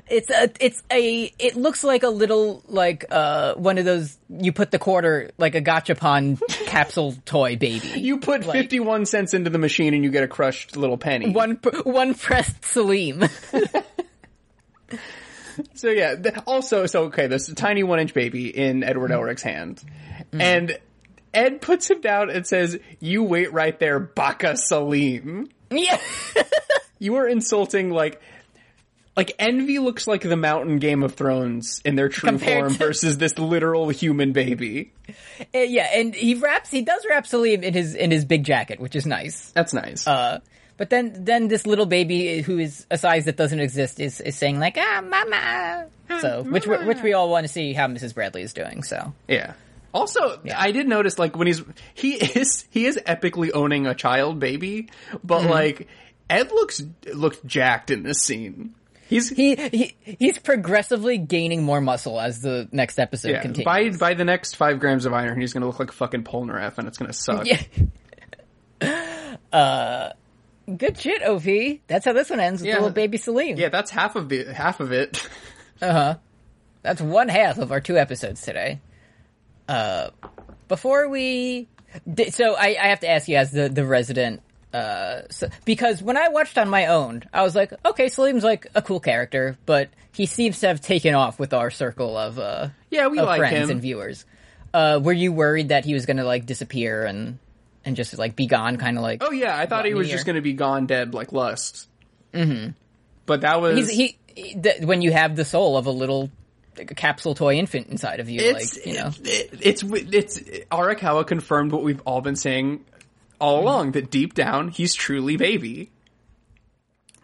Speaker 3: it's a it's a it looks like a little like uh one of those you put the quarter like a gachapon capsule toy baby
Speaker 4: you put
Speaker 3: like-
Speaker 4: fifty-one cents into the machine and you get a crushed little penny.
Speaker 3: one one pressed Selim
Speaker 4: So yeah. Also, so okay, this tiny one-inch baby in Edward Elric's hand, and Ed puts him down and says, "You wait right there, Baka Selim.
Speaker 3: yeah
Speaker 4: You are insulting like." Like envy looks like the mountain Game of Thrones in their true
Speaker 3: Compared
Speaker 4: form
Speaker 3: to-
Speaker 4: versus this literal human baby.
Speaker 3: Uh, yeah and he wraps he does wrap Selim in his in his big jacket which is nice
Speaker 4: That's nice.
Speaker 3: uh but then then this little baby who is a size that doesn't exist is is saying like ah mama so which we- which we all want to see how Mrs. Bradley is doing so
Speaker 4: Yeah. Also, I did notice like when he's he is he is epically owning a child baby, but
Speaker 3: Mm-hmm.
Speaker 4: like Ed looks looked jacked in this scene. He's
Speaker 3: he, he he's progressively gaining more muscle as the next episode
Speaker 4: yeah,
Speaker 3: continues.
Speaker 4: by by the next five grams of iron, he's gonna look like a fucking Polnareff, and it's gonna suck.
Speaker 3: yeah. uh, good shit, Ov. That's how this one ends with
Speaker 4: Yeah.
Speaker 3: little baby Celine.
Speaker 4: Yeah, that's half of the half of it. Uh huh.
Speaker 3: That's one half of our two episodes today. Uh, before we, so I, I have to ask you as the the resident. Uh, so, because when I watched on my own, I was like, okay, Selim's like a cool character, but he seems to have taken off with our circle of uh,
Speaker 4: Yeah, we
Speaker 3: of
Speaker 4: like
Speaker 3: friends
Speaker 4: him.
Speaker 3: and viewers. Uh, were you worried that he was going to like disappear and and just like be gone, kind of like?
Speaker 4: Oh yeah, I thought he was just gonna be gone dead like Lust. Mm-hmm. But that was
Speaker 3: He's, he, he th- when you have the soul of a little like a capsule toy infant inside of you,
Speaker 4: it's
Speaker 3: like you know.
Speaker 4: it- it's it's Arakawa confirmed what we've all been saying all along that deep down he's truly baby.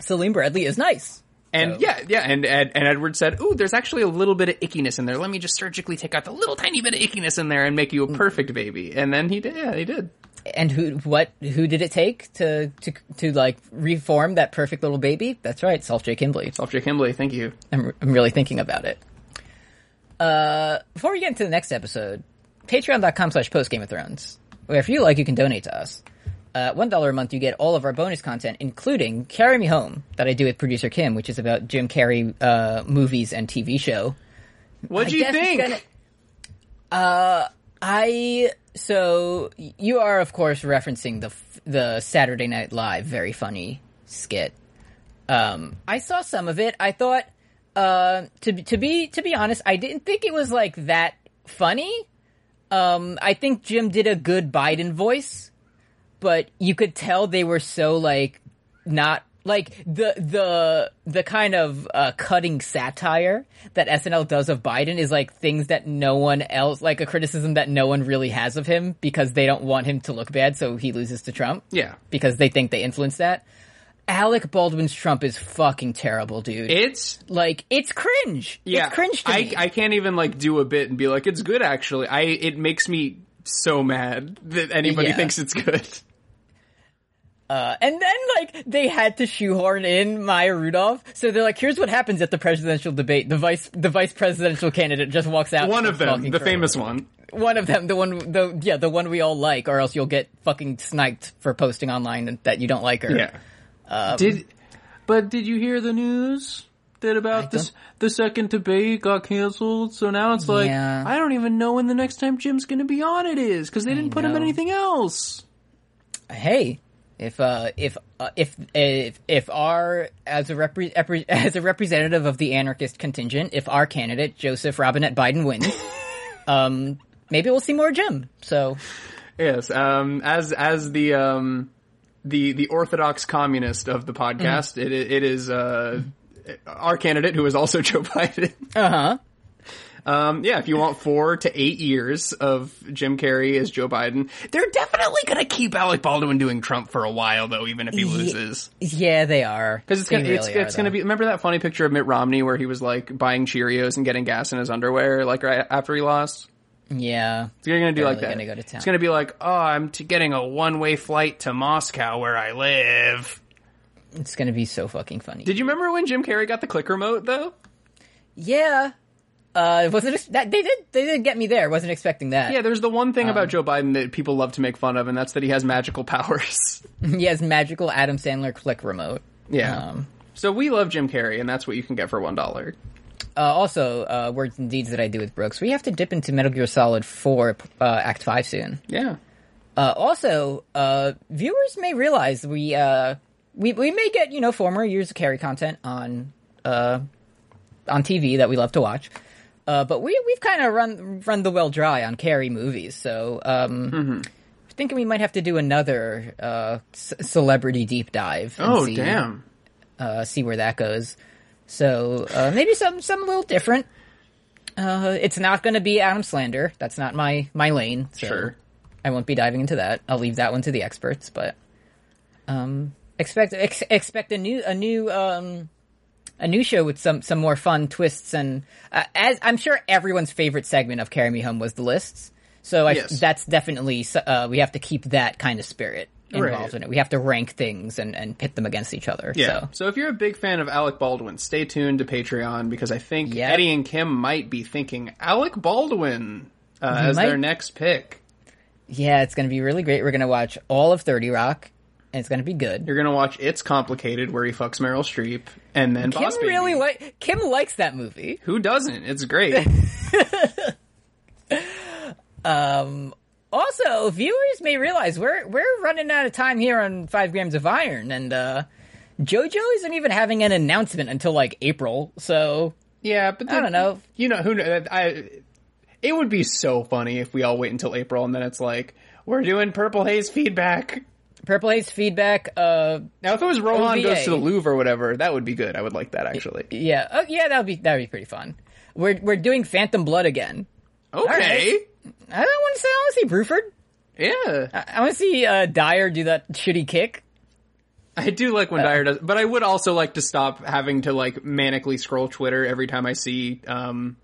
Speaker 3: Selim Bradley is nice.
Speaker 4: And
Speaker 3: So-
Speaker 4: yeah, yeah, and, Ed, and Edward said, "Ooh, there's actually a little bit of ickiness in there. Let me just surgically take out the little tiny bit of ickiness in there and make you a perfect baby." And then he did. Yeah, he did.
Speaker 3: And who, what, who did it take to, to, to like reform that perfect little baby? That's right, Salt J. Kimblee.
Speaker 4: Self J. Kimblee, thank you.
Speaker 3: I'm, I'm really thinking about it. Uh, before we get into the next episode, patreon.com slash post Game of Thrones, where if you like, you can donate to us. Uh, one dollar a month, you get all of our bonus content, including Carry Me Home, that I do with producer Kim, which is about Jim Carrey, uh, movies and TV show.
Speaker 4: What'd
Speaker 3: I
Speaker 4: you think?
Speaker 3: gonna- Uh, I so you are of course referencing the the Saturday Night Live very funny skit. Um, I saw some of it. I thought, uh, to to be to be honest, I didn't think it was like that funny. Um, I think Jim did a good Biden voice, but you could tell they were so like not like the the the kind of uh, cutting satire that SNL does of Biden is like things that no one else like a criticism that no one really has of him because they don't want him to look bad so he loses to Trump.
Speaker 4: Yeah.
Speaker 3: Because they think they influence that. Alec Baldwin's Trump is fucking terrible, dude.
Speaker 4: It's
Speaker 3: like it's cringe.
Speaker 4: yeah,
Speaker 3: It's cringe to
Speaker 4: I
Speaker 3: me.
Speaker 4: I can't even like do a bit and be like it's good actually. I it makes me so mad that anybody
Speaker 3: Yeah.
Speaker 4: thinks it's good.
Speaker 3: Uh, and then like they had to shoehorn in Maya Rudolph, so they're like, "Here's what happens at the presidential debate: the vice the vice presidential candidate just walks out."
Speaker 4: One of them, the famous one.
Speaker 3: one of them, the one, the yeah, the one we all like, or else you'll get fucking sniped for posting online that you don't like her.
Speaker 4: Yeah.
Speaker 3: Um,
Speaker 4: did but did you hear the news that about this the second debate got canceled? So now it's like
Speaker 3: Yeah.
Speaker 4: I don't even know when the next time Jim's going to be on it is because they didn't put him in anything else.
Speaker 3: hey, if uh, if uh, if if if our as a repre- as a representative of the anarchist contingent, if our candidate Joseph Robinette Biden wins, um, maybe we'll see more Jim. So
Speaker 4: Yes, um, as as the um, the the orthodox communist of the podcast, it it is uh, our candidate who is also Joe Biden.
Speaker 3: uh huh.
Speaker 4: Um, yeah, if you want four to eight years of Jim Carrey as Joe Biden, they're definitely gonna keep Alec Baldwin doing Trump for a while, though, even if he loses.
Speaker 3: Yeah, they are
Speaker 4: Because it's gonna, it's,
Speaker 3: really
Speaker 4: it's gonna be. Remember that funny picture of Mitt Romney where he was like buying Cheerios and getting gas in his underwear, like right after he lost.
Speaker 3: Yeah.
Speaker 4: It's gonna do like
Speaker 3: Really
Speaker 4: that.
Speaker 3: gonna go to town.
Speaker 4: It's gonna be like, oh, I'm t- getting a one way flight to Moscow where I live.
Speaker 3: It's gonna be so fucking funny.
Speaker 4: Did you remember when Jim Carrey got the click remote though?
Speaker 3: yeah. Uh, wasn't ex- that they did they did get me there. Wasn't expecting that.
Speaker 4: Yeah, there's the one thing
Speaker 3: Um,
Speaker 4: about Joe Biden that people love to make fun of, and that's that he has magical powers.
Speaker 3: he has magical Adam Sandler click remote.
Speaker 4: yeah.
Speaker 3: Um,
Speaker 4: so we love Jim Carrey, and that's what you can get for one dollar.
Speaker 3: Uh, also, uh, words and deeds that I do with Brooks. We have to dip into Metal Gear Solid Four uh, Act Five soon.
Speaker 4: Yeah.
Speaker 3: Uh, also, uh, viewers may realize we uh, we we may get you know former years of Carrey content on uh, on TV that we love to watch. Uh, but we we've kind of run run the well dry on Carrey movies, so um, thinking we might have to do another uh, c- celebrity deep dive. and
Speaker 4: Oh
Speaker 3: see,
Speaker 4: damn.
Speaker 3: Uh, see where that goes. So uh, maybe some some a little different. Uh, it's not going to be Adam Slander. That's not my my lane. So
Speaker 4: Sure.
Speaker 3: I won't be diving into that. I'll leave that one to the experts. But um, expect ex- expect a new a new um, a new show with some some more fun twists and uh, as I'm sure everyone's favorite segment of Carry Me Home was the lists. So I,
Speaker 4: Yes.
Speaker 3: that's definitely uh, we have to keep that kind of spirit involved
Speaker 4: Right.
Speaker 3: in it. We have to rank things and, and pit them against each other.
Speaker 4: Yeah.
Speaker 3: So.
Speaker 4: So. if you're a big fan of Alec Baldwin, stay tuned to Patreon because I think
Speaker 3: Yeah.
Speaker 4: Eddie and Kim might be thinking Alec Baldwin uh, as
Speaker 3: Might.
Speaker 4: their next pick.
Speaker 3: Yeah, it's going to be really great. We're going to watch all of 30 Rock, and it's going to be good.
Speaker 4: You're gonna watch It's Complicated, where he fucks Meryl Streep, and then
Speaker 3: Kim
Speaker 4: Boss Baby.
Speaker 3: really like Kim likes that movie.
Speaker 4: Who doesn't? It's great.
Speaker 3: Also, viewers may realize we're we're running out of time here on Five Grams of Iron, and uh, JoJo isn't even having an announcement until like April. So
Speaker 4: yeah, but
Speaker 3: I don't know.
Speaker 4: You know who? kn- I. It would be so funny if we all wait until April and then it's like we're doing Purple Haze feedback.
Speaker 3: Purple Haze feedback. Uh,
Speaker 4: Now, if it was Rohan
Speaker 3: OVA.
Speaker 4: goes to the Louvre or whatever, that would be good. I would like that actually.
Speaker 3: yeah, oh, yeah, that would be that would be pretty fun. We're we're doing Phantom Blood again.
Speaker 4: Okay.
Speaker 3: I don't want to say I want to see Bruford.
Speaker 4: Yeah.
Speaker 3: I, I want to see uh, Dire do that shitty kick.
Speaker 4: I do like when Dire does, but I would also like to stop having to like manically scroll Twitter every time I see um,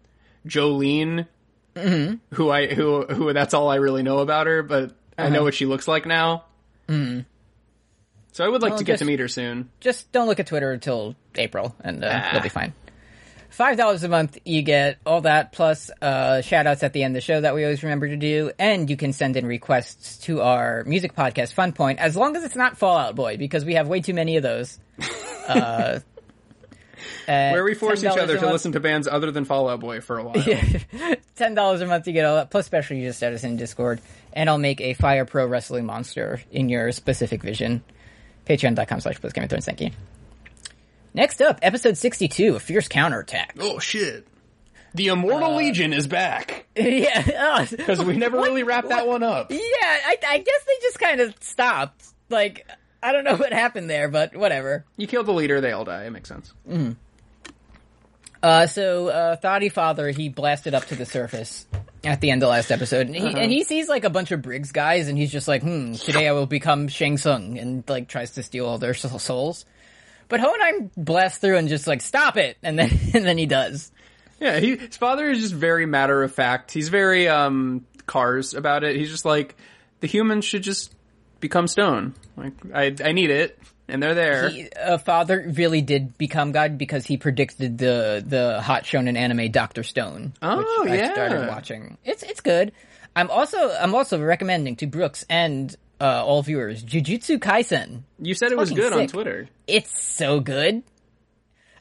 Speaker 4: Jolyne, who I who who that's all I really know about her, but I know what she looks like now. So I would like
Speaker 3: Well,
Speaker 4: to get
Speaker 3: just-
Speaker 4: to meet her soon.
Speaker 3: just don't look at Twitter until April, and uh,
Speaker 4: Ah.
Speaker 3: you'll be fine. Five dollars a month, you get all that plus uh, shout outs at the end of the show that we always remember to do, and you can send in requests to our music podcast Fun Point as long as it's not Fallout Boy because we have way too many of those. Uh,
Speaker 4: Where we force each other to
Speaker 3: month-
Speaker 4: listen to bands other than fallout Boy for a while.
Speaker 3: ten dollars a month to get all that plus special you user status in Discord, and I'll make a Fire Pro Wrestling monster in your specific vision. Patreon.com slash Blitzgamer Thorns, thank you. Next up, episode sixty-two, a fierce counterattack.
Speaker 4: Oh shit. The Immortal Legion is back
Speaker 3: yeah,
Speaker 4: because we never really wrapped that one up.
Speaker 3: yeah. I, I guess they just kind of stopped. Like, I don't know what happened there, but whatever.
Speaker 4: You kill the leader, they all die. It makes sense.
Speaker 3: Uh, so uh, Thoughty Father he blasted up to the surface at the end of last episode, and he, and he sees like a bunch of Briggs guys, and he's just like, "Hmm, today I will become Shang Tsung," and like tries to steal all their souls. But Hohenheim blasts through and just like, "Stop it!" and then and then he does.
Speaker 4: Yeah, he, his father is just very matter of fact. He's very um cars about it. He's just like the humans should just become stone. Like I I need it, and they're there.
Speaker 3: He, uh, Father really did become God because he predicted the the hot shonen anime Doctor Stone,
Speaker 4: Oh,
Speaker 3: which I
Speaker 4: yeah.
Speaker 3: started watching. It's it's good. I'm also I'm also recommending to Brooks and uh, all viewers Jujutsu Kaisen.
Speaker 4: you said it was good on. Twitter.
Speaker 3: It's so good.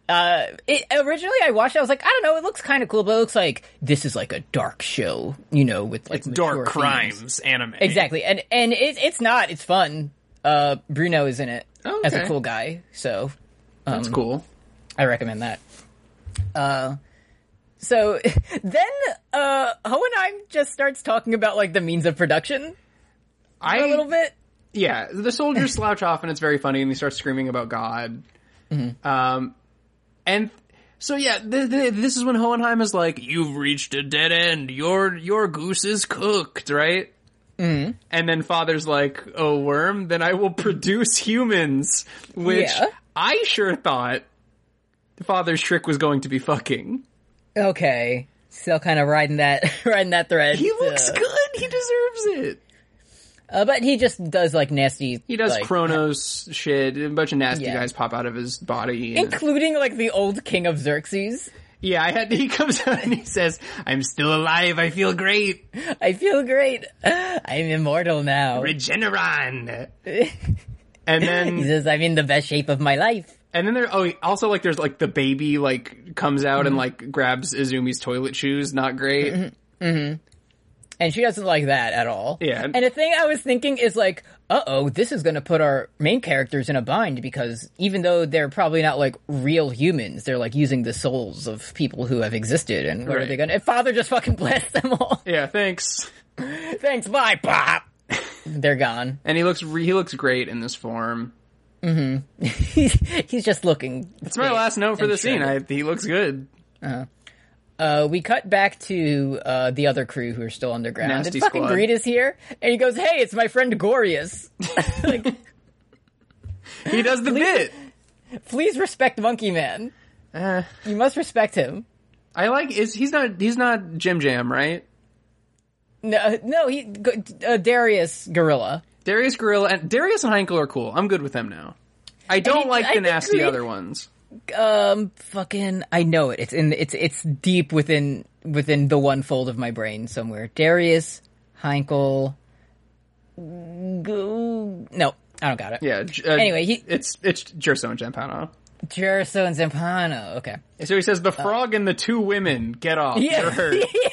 Speaker 3: Uh, it, originally I watched it, I was like, I don't know, it looks kind of cool, but it looks like this is like a dark show, you know, with like
Speaker 4: Dark
Speaker 3: themes.
Speaker 4: crimes anime.
Speaker 3: Exactly, and and it, it's not. It's fun. Uh, Bruno is in it
Speaker 4: Oh,
Speaker 3: as a cool guy, so
Speaker 4: That's cool.
Speaker 3: I recommend that. Uh, so then uh, Hohenheim just starts talking about like the means of production
Speaker 4: I
Speaker 3: a little bit.
Speaker 4: yeah, the soldiers slouch off and it's very funny, and they start screaming about God.
Speaker 3: Mm-hmm.
Speaker 4: Um, and so yeah, th- th- this is when Hohenheim is like, "You've reached a dead end. Your your goose is cooked, right?" Mm-hmm. And then Father's like, "Oh, worm, then I will produce humans," which
Speaker 3: Yeah.
Speaker 4: I sure thought the Father's trick was going to be fucking.
Speaker 3: Okay, still kind of riding that riding that thread.
Speaker 4: He looks
Speaker 3: Uh,
Speaker 4: good. He deserves it.
Speaker 3: Uh, but he just does like nasty.
Speaker 4: He does
Speaker 3: like,
Speaker 4: Chronos shit. A bunch of nasty
Speaker 3: Yeah.
Speaker 4: guys pop out of his body. and-
Speaker 3: including like the old king of Xerxes.
Speaker 4: Yeah, I had. He comes out and he says, "I'm still alive. I feel great.
Speaker 3: I feel great. I'm immortal now.
Speaker 4: Regeneron." And then He
Speaker 3: says, "I'm in the best shape of my life."
Speaker 4: and then there. Oh, also like there's like the baby like comes out and mm-hmm. like grabs Izumi's toilet shoes. Not great. Mm-hmm. Mm-hmm.
Speaker 3: And she doesn't like that at all.
Speaker 4: Yeah.
Speaker 3: And the thing I was thinking is like, uh oh, this is going to put our main characters in a bind because even though they're probably not like real humans, they're like using the souls of people who have existed. And what are they going to? If Father just fucking blasts them all.
Speaker 4: Yeah, thanks.
Speaker 3: Thanks, bye, pop. they're gone.
Speaker 4: And he looks re- he looks great in this form.
Speaker 3: he's, he's just looking.
Speaker 4: That's my last note for the scene. I, he looks good.
Speaker 3: Uh, we cut back to uh, the other crew who are still underground.
Speaker 4: Nasty
Speaker 3: and fucking
Speaker 4: squad.
Speaker 3: Greed is here, and he goes, "Hey, it's my friend Gorius. like,
Speaker 4: He does the bit.
Speaker 3: please respect Monkey Man.
Speaker 4: Uh,
Speaker 3: You must respect him."
Speaker 4: I like. Is he's not he's not Jim Jam right?
Speaker 3: No, no, he uh, Darius Gorilla.
Speaker 4: Darius Gorilla and Darius and Heinkel are cool. I'm good with them now. I don't
Speaker 3: he-
Speaker 4: like
Speaker 3: I
Speaker 4: the nasty
Speaker 3: Greed-
Speaker 4: other ones.
Speaker 3: Um, fucking, I know it. It's in. It's it's deep within within the one fold of my brain somewhere. Darius Heinkel. Go, no, I don't got it.
Speaker 4: Yeah. Uh,
Speaker 3: Anyway, he-
Speaker 4: it's it's Jerso and Jampano.
Speaker 3: Jeriso and Zampano. Okay.
Speaker 4: So he says the frog and the two women get off.
Speaker 3: Uh, Yeah.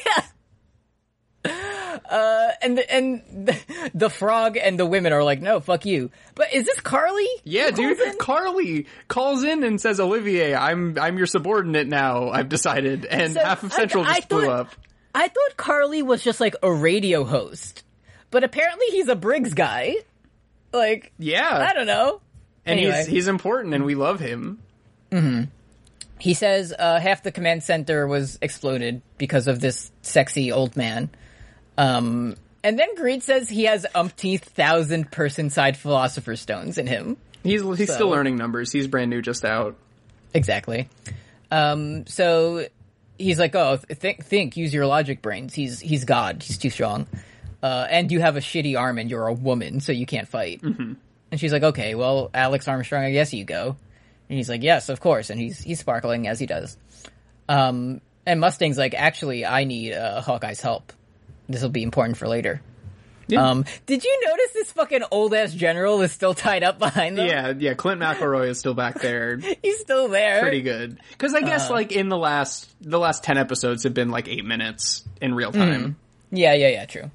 Speaker 3: Uh, and the, and the, the frog and the women are like, no, fuck you. But is this Carly?
Speaker 4: Yeah, dude. Carly calls in and says, "Olivier, I'm I'm your subordinate now. I've decided." And
Speaker 3: So,
Speaker 4: half of Central
Speaker 3: I- I
Speaker 4: just blew
Speaker 3: thought-
Speaker 4: up.
Speaker 3: I thought Carly was just like a radio host, but apparently he's a Briggs guy. Like,
Speaker 4: Yeah,
Speaker 3: I don't know.
Speaker 4: and
Speaker 3: anyway.
Speaker 4: he's he's important, and we love him.
Speaker 3: He says uh, half the command center was exploded because of this sexy old man. Um, and then Greed says he has umpteenth thousand person side philosopher stones in him.
Speaker 4: He's he's still learning numbers. He's brand new, just out.
Speaker 3: Exactly. Um, so he's like, "Oh, think, think, use your logic brains. He's he's God. He's too strong. Uh, and you have a shitty arm, and you're a woman, so you can't fight." Mm-hmm. And she's like, "Okay, well, Alex Armstrong, I guess you go." And he's like, "Yes, of course." And he's he's sparkling as he does. Um, and Mustang's like, "Actually, I need uh, Hawkeye's help. This will be important for later."
Speaker 4: Yeah.
Speaker 3: Um, did you notice this fucking old ass general is still tied up behind them?
Speaker 4: Yeah, yeah. Clint McElroy is still back there.
Speaker 3: he's still there.
Speaker 4: Pretty good. Because I
Speaker 3: Uh.
Speaker 4: guess like in the last the last ten episodes have been like eight minutes in real
Speaker 3: Mm-hmm.
Speaker 4: time.
Speaker 3: Yeah, yeah, yeah, true.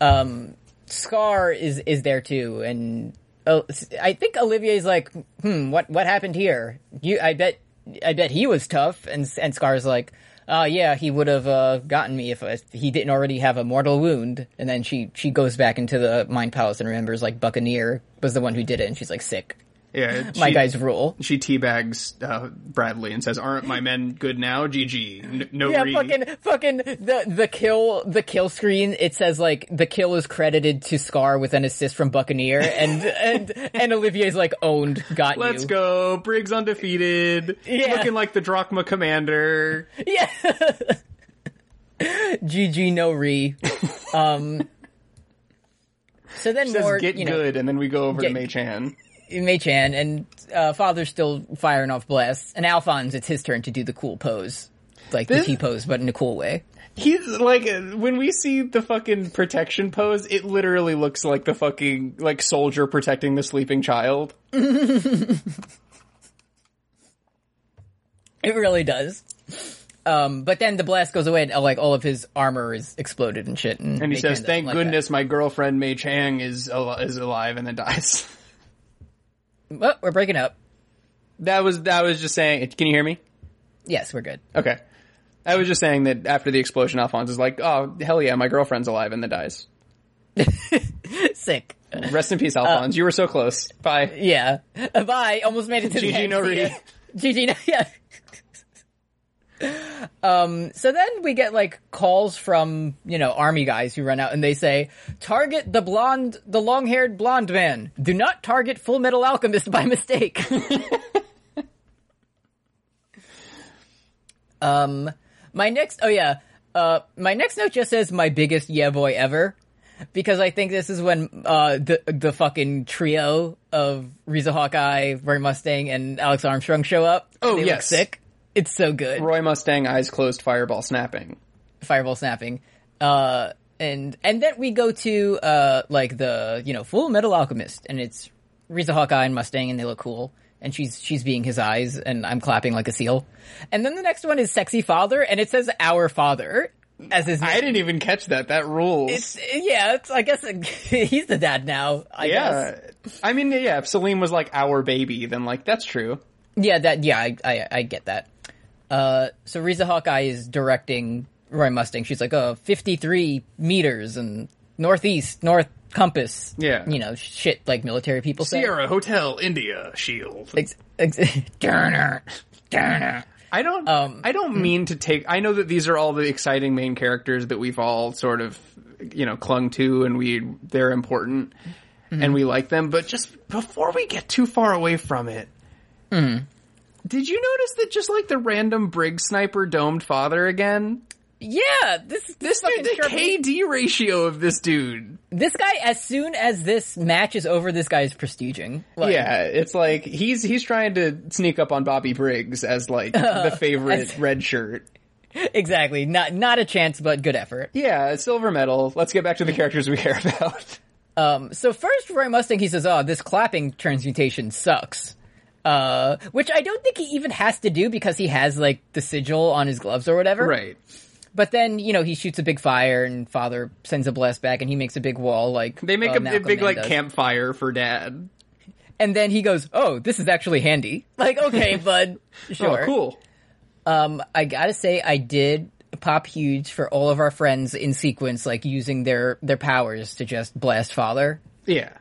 Speaker 3: Um, Scar is is there too, and uh, I think Olivier's like, hmm, what what happened here? You, I bet, I bet he was tough, and and Scar's like, uh, yeah, he would have uh, gotten me if, if he didn't already have a mortal wound. And then she she goes back into the Mind Palace and remembers like Buccaneer was the one who did it, and she's like sick.
Speaker 4: Yeah,
Speaker 3: My guys rule.
Speaker 4: She teabags uh, Bradley and says, "Aren't my men good now? GG. N- no
Speaker 3: Yeah,
Speaker 4: re-
Speaker 3: fucking, fucking the the kill the kill screen. It says like the kill is credited to Scar with an assist from Buccaneer, and and and Olivier's like owned, got
Speaker 4: Let's
Speaker 3: you.
Speaker 4: go. Briggs undefeated.
Speaker 3: Yeah.
Speaker 4: Looking like the Drachma commander.
Speaker 3: Yeah. GG no re. Um. So then
Speaker 4: Says
Speaker 3: more,
Speaker 4: get
Speaker 3: you know,
Speaker 4: good, and then we go over
Speaker 3: Get-
Speaker 4: to Mei Chan.
Speaker 3: Mei Chan and uh, Father's still firing off blasts, and Alphonse, it's his turn to do the cool pose, like
Speaker 4: This-
Speaker 3: the T pose, but in a cool way.
Speaker 4: He's like when we see the fucking protection pose, it literally looks like the fucking like soldier protecting the sleeping child.
Speaker 3: It really does. Um, but then the blast goes away, and uh, like all of his armor is exploded and shit. And,
Speaker 4: And he
Speaker 3: Mei
Speaker 4: says,
Speaker 3: doesn't
Speaker 4: "Thank
Speaker 3: like
Speaker 4: goodness my girlfriend Mei Chan is al- is alive," and then dies.
Speaker 3: Oh, we're breaking up.
Speaker 4: that was that was just saying. Can you hear me?
Speaker 3: Yes, we're good.
Speaker 4: Okay. I was just saying that after the explosion, Alphonse is like, "Oh hell yeah, my girlfriend's alive," and then dies.
Speaker 3: Sick.
Speaker 4: Rest in
Speaker 3: Uh,
Speaker 4: peace, Alphonse. you were so close. Bye.
Speaker 3: Yeah. Uh, bye. Almost made it to the
Speaker 4: GG
Speaker 3: end.
Speaker 4: no
Speaker 3: See
Speaker 4: re.
Speaker 3: GG no, yeah. Um, so then we get like calls from, you know, army guys who run out and they say, target the blonde, the long haired blonde man. Do not target Full Metal Alchemist by mistake. um, my next, oh yeah, uh, my next note just says my biggest yeah boy ever. Because I think this is when uh, the the fucking trio of Riza Hawkeye, Roy Mustang, and Alex Armstrong show up.
Speaker 4: Oh,
Speaker 3: they
Speaker 4: yes.
Speaker 3: look sick. It's so good.
Speaker 4: Roy Mustang, eyes closed, fireball snapping.
Speaker 3: Fireball snapping. Uh, and and then we go to uh like the you know Full Metal Alchemist, and it's Riza Hawkeye and Mustang, and they look cool. And she's she's being his eyes, and I'm clapping like a seal. And then the next one is Sexy Father, and it says Our Father as his name.
Speaker 4: I didn't even catch that. That rules.
Speaker 3: It's yeah. It's I guess he's the dad now. I guess.
Speaker 4: yeah. I mean, yeah, if Selim was like our baby, then like, that's true.
Speaker 3: Yeah, that yeah, I I, I get that. Uh, so Riza Hawkeye is directing Roy Mustang. She's like, oh, 53 meters and northeast, north compass.
Speaker 4: Yeah.
Speaker 3: you know, shit like military people say.
Speaker 4: Sierra Hotel, India, shield.
Speaker 3: Ex- ex- Turner, Turner.
Speaker 4: I don't.
Speaker 3: Um,
Speaker 4: I don't mean to take. I know that these are all the exciting main characters that we've all sort of, you know, clung to, and we they're important, and we like them. But just before we get too far away from it, did you notice that just like the random brig sniper domed father again?
Speaker 3: Yeah, this this fucking
Speaker 4: the KD ratio of this dude.
Speaker 3: this guy. As soon as this match is over, this guy is prestiging. Like,
Speaker 4: Yeah, it's like he's he's trying to sneak up on Bobby Briggs as like the favorite
Speaker 3: as-
Speaker 4: red shirt.
Speaker 3: exactly. Not not a chance, but good effort.
Speaker 4: Yeah, silver medal. Let's get back to the characters we care about.
Speaker 3: Um, so first, Roy Mustang, he says, "Oh, this clapping transmutation sucks," uh, which I don't think he even has to do because he has like the sigil on his gloves or whatever.
Speaker 4: Right.
Speaker 3: But then you know he shoots a big fire, and Father sends a blast back, and he makes a big wall like
Speaker 4: They make
Speaker 3: uh,
Speaker 4: a, a big
Speaker 3: Man
Speaker 4: like
Speaker 3: does.
Speaker 4: campfire for dad.
Speaker 3: and then he goes, "Oh, this is actually handy." Like, okay, bud, sure,
Speaker 4: Oh, cool.
Speaker 3: Um, I gotta say, I did pop huge for all of our friends in sequence, like using their their powers to just blast Father.
Speaker 4: Yeah.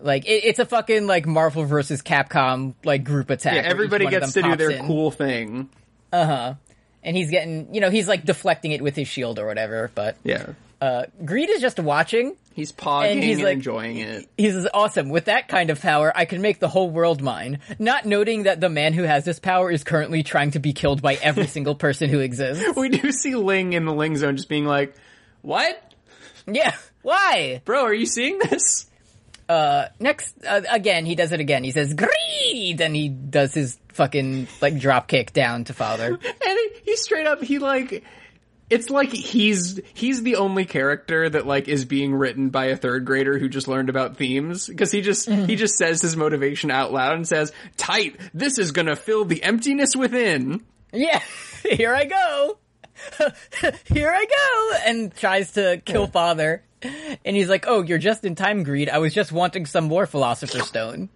Speaker 3: Like it, it's a fucking like Marvel versus Capcom like group attack.
Speaker 4: Yeah, everybody gets to do their
Speaker 3: in.
Speaker 4: cool thing. Uh huh.
Speaker 3: And he's getting you know he's like deflecting it with his shield or whatever. But
Speaker 4: Yeah.
Speaker 3: uh, Greed is just watching.
Speaker 4: He's pogging
Speaker 3: And
Speaker 4: and,
Speaker 3: he's like-
Speaker 4: enjoying it.
Speaker 3: He's awesome with that kind of power. I can make the whole world mine. Not noting that the man who has this power is currently trying to be killed by every single person who exists.
Speaker 4: We do see Ling in the Ling zone just being like, "What,
Speaker 3: Yeah, why?
Speaker 4: bro? Are you seeing this?"
Speaker 3: Next, uh, again, he does it again. He says greed, and he does his fucking like drop kick down to father.
Speaker 4: And he, he straight up, he like, it's like he's he's the only character that like is being written by a third grader who just learned about themes because he just he just says his motivation out loud and says, "Tight, this is gonna fill the emptiness within."
Speaker 3: Yeah, here I go. here I go, and tries to kill father. And he's like, "Oh, you're just in time, greed. I was just wanting some more philosopher's stone."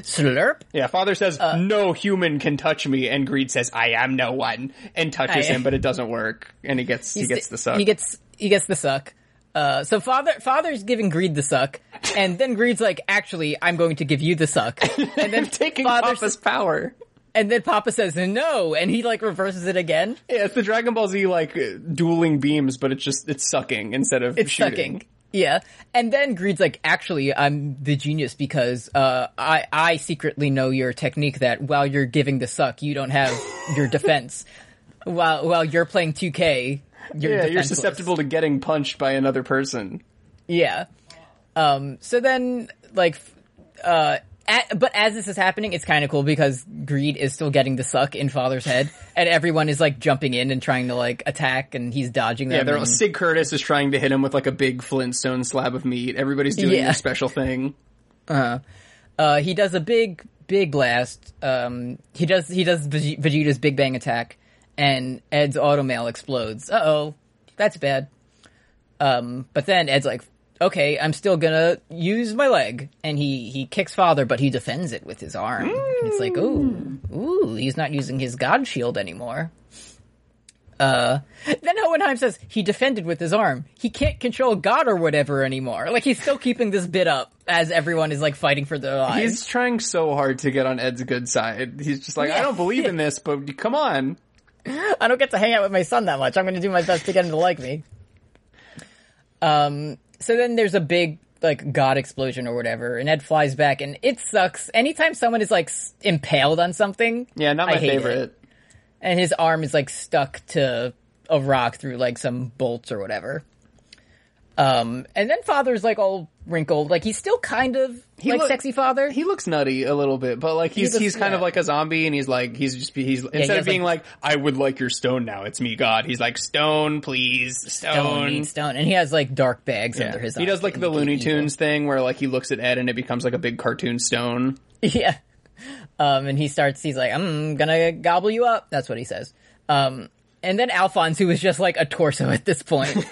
Speaker 3: Slurp.
Speaker 4: Yeah, father says, no human can touch me, and Greed says, I am no one, and touches
Speaker 3: I-
Speaker 4: him, but it doesn't work, and he gets, he gets the suck.
Speaker 3: He gets he gets the suck. Uh, so father father's giving Greed the suck, and then Greed's like, actually, I'm going to give you the suck, and then
Speaker 4: taking
Speaker 3: father
Speaker 4: Papa's power.
Speaker 3: And then Papa says no, and he like reverses it again.
Speaker 4: Yeah, it's the Dragon Ball Z, like, dueling beams, but it's just, it's sucking instead of
Speaker 3: It's
Speaker 4: shooting.
Speaker 3: sucking. Yeah, and then Greed's like, actually, I'm the genius because uh, I I secretly know your technique that while you're giving the suck, you don't have your defense. while while you're playing 2K, you're
Speaker 4: Yeah, you're susceptible to getting punched by another person.
Speaker 3: Yeah. Um, so then, like, uh, at, but as this is happening, it's kind of cool because Greed is still getting the suck in Father's head, and everyone is like jumping in and trying to like attack, and he's dodging them.
Speaker 4: Yeah, they're,
Speaker 3: and-
Speaker 4: Sig Curtis is trying to hit him with like a big Flintstone slab of meat. Everybody's doing
Speaker 3: Yeah.
Speaker 4: their special thing.
Speaker 3: uh, he does a big, big blast. Um, he does he does Vegeta's Big Bang attack, and Ed's automail explodes. Uh oh, that's bad. Um, but then Ed's like, "Okay, I'm still gonna use my leg," and he he kicks Father, but he defends it with his arm. It's like, ooh, ooh, he's not using his God shield anymore. Uh, then Hohenheim says he defended with his arm. He can't control God or whatever anymore. Like he's still keeping this bit up as everyone is like fighting for their lives.
Speaker 4: He's trying so hard to get on Ed's good side. He's just like, I don't believe in this, but come on.
Speaker 3: I don't get to hang out with my son that much. I'm going to do my best to get him to like me. Um. So then there's a big like God explosion or whatever, and Ed flies back, and it sucks. Anytime someone is like s- impaled on something,
Speaker 4: Yeah, not
Speaker 3: I
Speaker 4: my
Speaker 3: hate
Speaker 4: favorite.
Speaker 3: it. and his arm is like stuck to a rock through like some bolts or whatever. Um, and then father's like all wrinkled, like he's still kind of like
Speaker 4: look-
Speaker 3: sexy father.
Speaker 4: He looks nutty a little bit, but like he's
Speaker 3: does-
Speaker 4: he's kind of like a zombie, and he's like he's just he's instead
Speaker 3: has,
Speaker 4: of being
Speaker 3: like-
Speaker 4: like, I would like your stone now, it's me God. He's like stone, please, stone.
Speaker 3: stone, stone, and he has like dark bags
Speaker 4: Yeah.
Speaker 3: under his. Eyes.
Speaker 4: He does like the Looney
Speaker 3: evil.
Speaker 4: Tunes thing where like he looks at Ed and it becomes like a big cartoon stone.
Speaker 3: Yeah. Um, and he starts, he's like, I'm gonna gobble you up. That's what he says. Um, and then Alphonse, who is just like a torso at this point.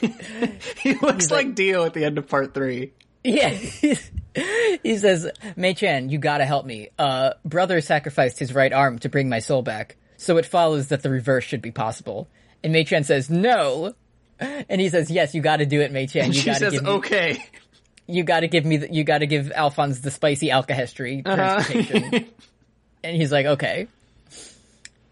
Speaker 4: He looks like, Dio at the end of part three.
Speaker 3: yeah. he says, Mei Chan, you gotta help me. Uh, brother sacrificed his right arm to bring my soul back. So it follows that the reverse should be possible. And Mei Chan says, no. And he says, yes, you gotta do it, Mei Chan. You
Speaker 4: She
Speaker 3: gotta
Speaker 4: says,
Speaker 3: give me,
Speaker 4: okay.
Speaker 3: you gotta give me, the, you gotta give Alphonse the spicy alkahestry transportation. and he's like, okay.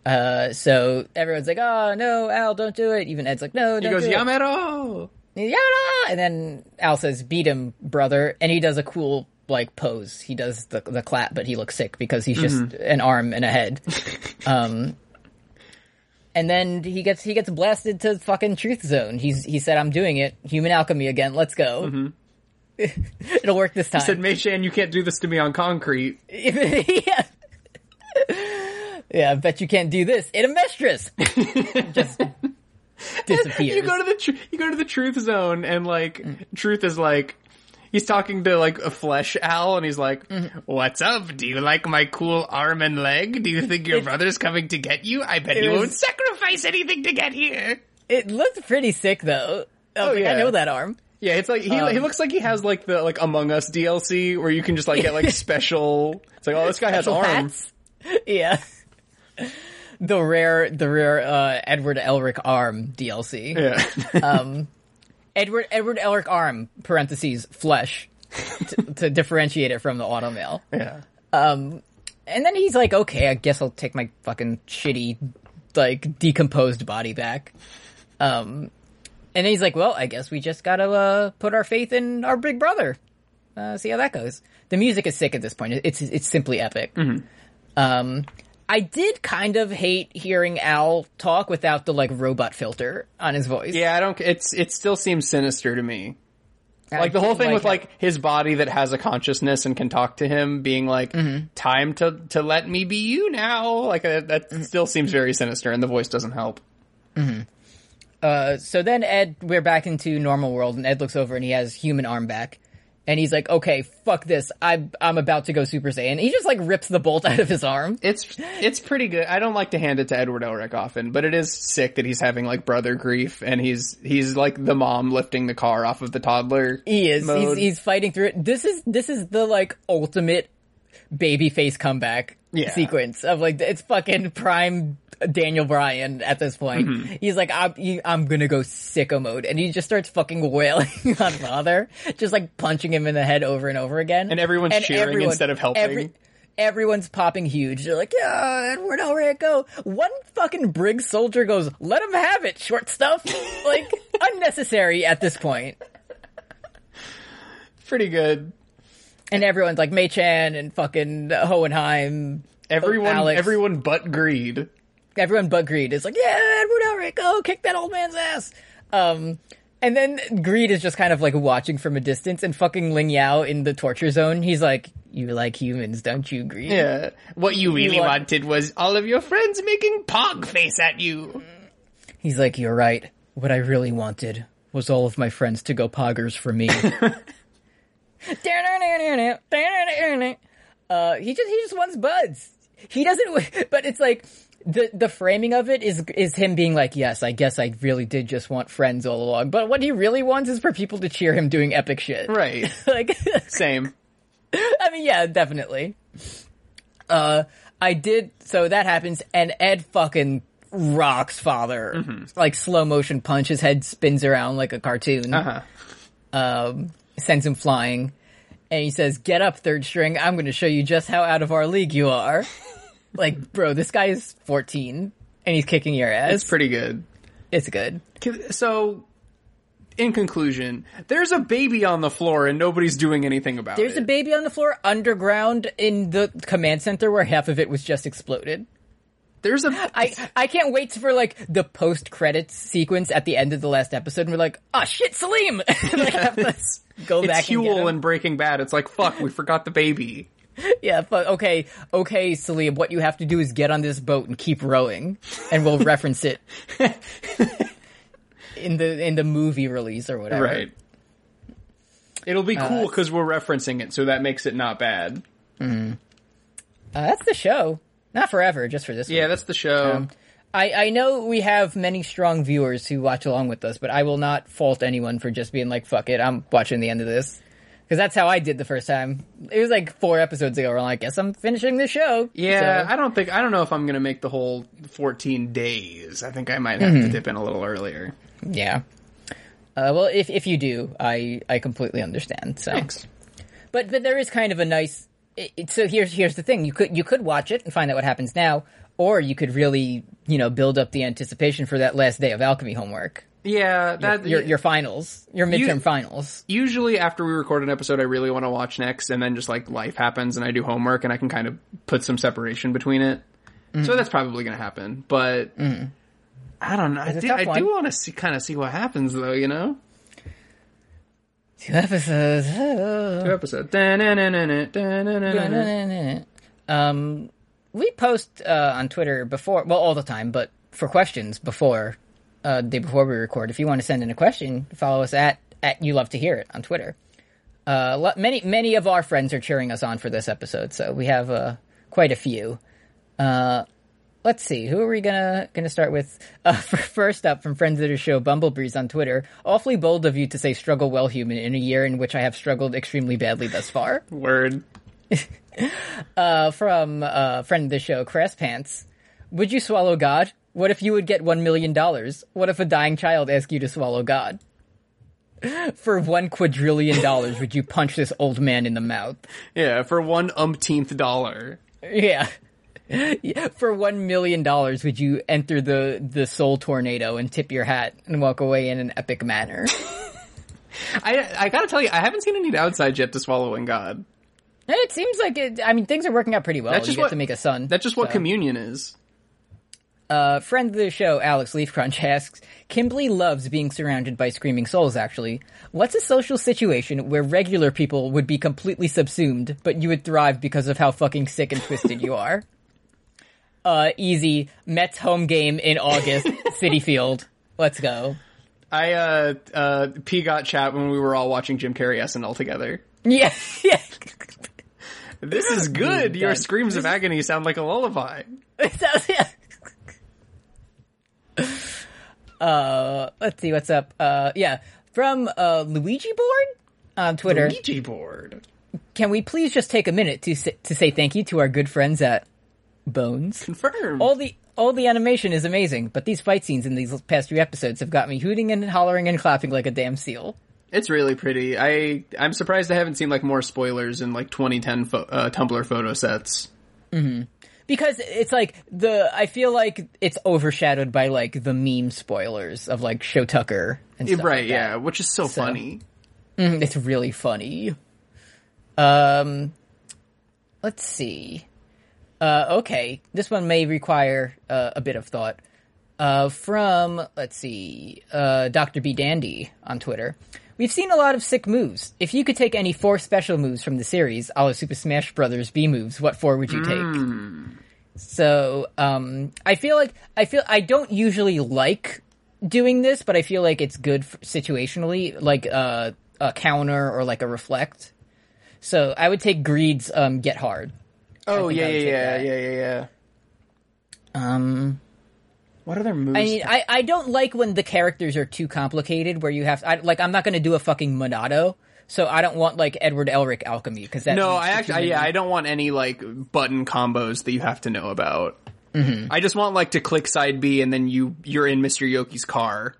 Speaker 3: Uh, so everyone's like, oh no, Al, don't do it. Even Ed's like, no,
Speaker 4: He
Speaker 3: don't
Speaker 4: goes,
Speaker 3: do it.
Speaker 4: Yamero!
Speaker 3: And then Al says, beat him, brother. And he does a cool, like, pose. He does the, the clap, but he looks sick because he's just
Speaker 4: Mm-hmm.
Speaker 3: an arm and a head. um, and then he gets, he gets blasted to fucking truth zone. He's, he said, I'm doing it. Human alchemy again. Let's go. It'll work this time.
Speaker 4: Mm-hmm. Said, Mei Chan, you can't do this to me on concrete.
Speaker 3: yeah. Yeah, I bet you can't do this. In a mistress. Just disappears.
Speaker 4: You go to the tr- you go to the truth zone and like truth is like he's talking to like a flesh owl and he's like, "What's up? Do you like my cool arm and leg? Do you think your brother's coming to get you? I bet he
Speaker 3: was-
Speaker 4: won't sacrifice anything to get here."
Speaker 3: It looks pretty sick though. I
Speaker 4: Oh,
Speaker 3: like, I know that arm.
Speaker 4: Yeah, it's like he
Speaker 3: Um,
Speaker 4: he looks like he has like the like Among Us DLC where you can just like get like special. It's like, oh, this guy has arms.
Speaker 3: Yeah. The rare, the rare uh, Edward Elric arm DLC.
Speaker 4: Yeah,
Speaker 3: Edward Edward Elric arm (parentheses flesh) to, to differentiate it from the automail.
Speaker 4: yeah.
Speaker 3: And then he's like, "Okay, I guess I'll take my fucking shitty, like decomposed body back." Um, and then he's like, "Well, I guess we just gotta uh, put our faith in our big brother. Uh, see how that goes." The music is sick at this point. It's it's simply epic. Um, I did kind of hate hearing Al talk without the like robot filter on his voice.
Speaker 4: Yeah, I don't. It's it still seems sinister to me.
Speaker 3: I
Speaker 4: like the whole thing with
Speaker 3: how-
Speaker 4: like his body that has a consciousness and can talk to him being like
Speaker 3: Mm-hmm.
Speaker 4: time to to let me be you now like uh, that
Speaker 3: Mm-hmm.
Speaker 4: still seems very sinister and the voice doesn't help
Speaker 3: Uh, so then Ed, we're back into normal world, and Ed looks over and he has human arm back, and he's like, "Okay, fuck this. I'm I'm about to go Super Saiyan." He just like rips the bolt out of his arm.
Speaker 4: it's it's pretty good i don't like to hand it to edward elric often but it is sick that he's having like brother grief and he's he's like the mom lifting the car off of the toddler
Speaker 3: He is. He's,
Speaker 4: mode.
Speaker 3: he's fighting through it. This is this is the like ultimate baby face comeback
Speaker 4: Yeah.
Speaker 3: sequence of like it's fucking prime Daniel Bryan at this point.
Speaker 4: Mm-hmm.
Speaker 3: He's like, I'm, you- I'm gonna go sicko mode, and he just starts fucking wailing on Father, just like punching him in the head over and over again.
Speaker 4: And everyone's cheering instead of helping.
Speaker 3: everyone's popping huge. They're like, yeah, Edward Elrico. One fucking brig soldier goes, let him have it, short stuff. like, unnecessary at this point.
Speaker 4: Pretty good.
Speaker 3: And everyone's like, Mei Chan and fucking Hohenheim.
Speaker 4: Everyone,
Speaker 3: Alex.
Speaker 4: everyone but Greed.
Speaker 3: Everyone but Greed is like, yeah, Edward Elrico, kick that old man's ass. Um, and then Greed is just kind of like watching from a distance and fucking Ling Yao in the torture zone. He's like, you like humans, don't you, Greed?
Speaker 4: Yeah. What you really
Speaker 3: want-
Speaker 4: wanted was all of your friends making pog face at you.
Speaker 3: He's like, you're right. What I really wanted was all of my friends to go poggers for me. uh, he just he just wants buds. He doesn't, but it's like the the framing of it is is him being like, yes, I guess I really did just want friends all along. But what he really wants is for people to cheer him doing epic shit.
Speaker 4: Right.
Speaker 3: like,
Speaker 4: Same.
Speaker 3: I mean, yeah, definitely. Uh, I did. So that happens, and Ed fucking rocks father. Like slow motion punch, his head spins around like a cartoon.
Speaker 4: Uh-huh.
Speaker 3: Um, sends him flying, and he says, "Get up, third string. I'm going to show you just how out of our league you are." like, bro, this guy is 14, and he's kicking your ass.
Speaker 4: It's pretty good.
Speaker 3: It's good.
Speaker 4: So, in conclusion, there's a baby on the floor and nobody's doing anything about
Speaker 3: There's
Speaker 4: it.
Speaker 3: There's a baby on the floor underground in the command center where half of it was just exploded.
Speaker 4: There's a
Speaker 3: I I can't wait for like the post credits sequence at the end of the last episode, and we're like, oh shit, Selim! like, go
Speaker 4: it's
Speaker 3: back and Huell
Speaker 4: in Breaking Bad. It's like fuck, we forgot the baby.
Speaker 3: yeah, but okay, okay, Selim, what you have to do is get on this boat and keep rowing, and we'll reference it in the in the movie release or whatever.
Speaker 4: Right. It'll be cool because we're referencing it, so that makes it not bad.
Speaker 3: Uh, that's the show. Not forever, just for this.
Speaker 4: Yeah,
Speaker 3: week.
Speaker 4: that's the show.
Speaker 3: Um, I, I know we have many strong viewers who watch along with us, but I will not fault anyone for just being like, fuck it, I'm watching the end of this. Because that's how I did the first time. It was like four episodes ago where I'm guess I'm finishing the show.
Speaker 4: yeah,
Speaker 3: So-
Speaker 4: I don't think I don't know if I'm gonna make the whole 14 days. I think I might have to dip in a little earlier.
Speaker 3: yeah. Uh, well, if, if you do, I, I completely understand. So.
Speaker 4: Thanks.
Speaker 3: But but there is kind of a nice. It, so here's here's the thing: you could you could watch it and find out what happens now, or you could really you know build up the anticipation for that last day of alchemy homework,
Speaker 4: Yeah, that
Speaker 3: your your finals, your midterm
Speaker 4: You-
Speaker 3: finals.
Speaker 4: usually after we record an episode, I really want to watch next, and then just like life happens, and I do homework, and I can kind of put some separation between it.
Speaker 3: Mm-hmm.
Speaker 4: So that's probably going to happen, but I don't know. I,
Speaker 3: a
Speaker 4: do, I do want to see kind of see what happens, though. You know,
Speaker 3: Two episodes.
Speaker 4: two episodes.
Speaker 3: Um, we post uh, on Twitter before, well, all the time, but for questions before uh, the day before we record. If you want to send in a question, follow us at at you love to hear it on Twitter. Uh, many many of our friends are cheering us on for this episode, so we have uh, quite a few. Uh, let's see, who are we gonna gonna start with? Uh, first up, from friends of the show, Bumblebreeze on Twitter. Awfully bold of you to say "struggle well, human" in a year in which I have struggled extremely badly thus far.
Speaker 4: Word.
Speaker 3: Uh, from uh, friend of the show, Crass Pants. Would you swallow God? What if you would get one million dollars? What if a dying child asked you to swallow God? For one quadrillion dollars, would you punch this old man in the mouth?
Speaker 4: Yeah, for one umpteenth dollar.
Speaker 3: Yeah. For one million dollars, would you enter the the soul tornado and tip your hat and walk away in an epic manner?
Speaker 4: I I gotta tell you, I haven't seen any downsides yet to swallowing God.
Speaker 3: And it seems like it. I mean, things are working out pretty well.
Speaker 4: That's
Speaker 3: you
Speaker 4: just
Speaker 3: get
Speaker 4: what-
Speaker 3: to make a son.
Speaker 4: That's just what communion is.
Speaker 3: Uh, friend of the show, Alex Leafcrunch asks, Kimblee loves being surrounded by screaming souls, actually. What's a social situation where regular people would be completely subsumed, but you would thrive because of how fucking sick and twisted you are? Uh, easy. Mets home game in August, Citi Field. Let's go.
Speaker 4: I uh uh P got chat when we were all watching Jim Carrey SNL together.
Speaker 3: Yeah, yeah.
Speaker 4: This is good. Your
Speaker 3: done.
Speaker 4: screams of agony sound like a lullaby.
Speaker 3: It Sounds- yeah. Uh, let's see what's up. Uh, yeah, from uh, Luigi Board on Twitter.
Speaker 4: Luigi board.
Speaker 3: can we please just take a minute to say, to say thank you to our good friends at Bones?
Speaker 4: Confirmed.
Speaker 3: All the all the animation is amazing, but these fight scenes in these past few episodes have got me hooting and hollering and clapping like a damn seal.
Speaker 4: It's really pretty. I I'm surprised I haven't seen like more spoilers in like 2010 pho- uh, Tumblr photo sets.
Speaker 3: because it's like the I feel like it's overshadowed by like the meme spoilers of like Shou Tucker and stuff
Speaker 4: right,
Speaker 3: like
Speaker 4: yeah, which is so,
Speaker 3: So-
Speaker 4: funny.
Speaker 3: Mm, it's really funny. Um, let's see. Uh, okay, this one may require uh, a bit of thought. Uh, from let's see, uh, Doctor B Dandy on Twitter. We've seen a lot of sick moves. If you could take any four special moves from the series, a la Super Smash Brothers B moves, what four would you take? So, um, I feel like I feel I don't usually like doing this, but I feel like it's good f situationally, like uh, a counter or like a reflect. So I would take Greed's um, get hard.
Speaker 4: Oh yeah, yeah, yeah, yeah, yeah, yeah.
Speaker 3: Um,
Speaker 4: What other moves?
Speaker 3: I mean, I, I don't like when the characters are too complicated, where you have I, like I'm not going to do a fucking Monado, so I don't want like Edward Elric alchemy because that
Speaker 4: no, I actually,
Speaker 3: many-
Speaker 4: yeah, I don't want any like button combos that you have to know about. I just want like to click side B and then you you're in Mr. Yoki's car.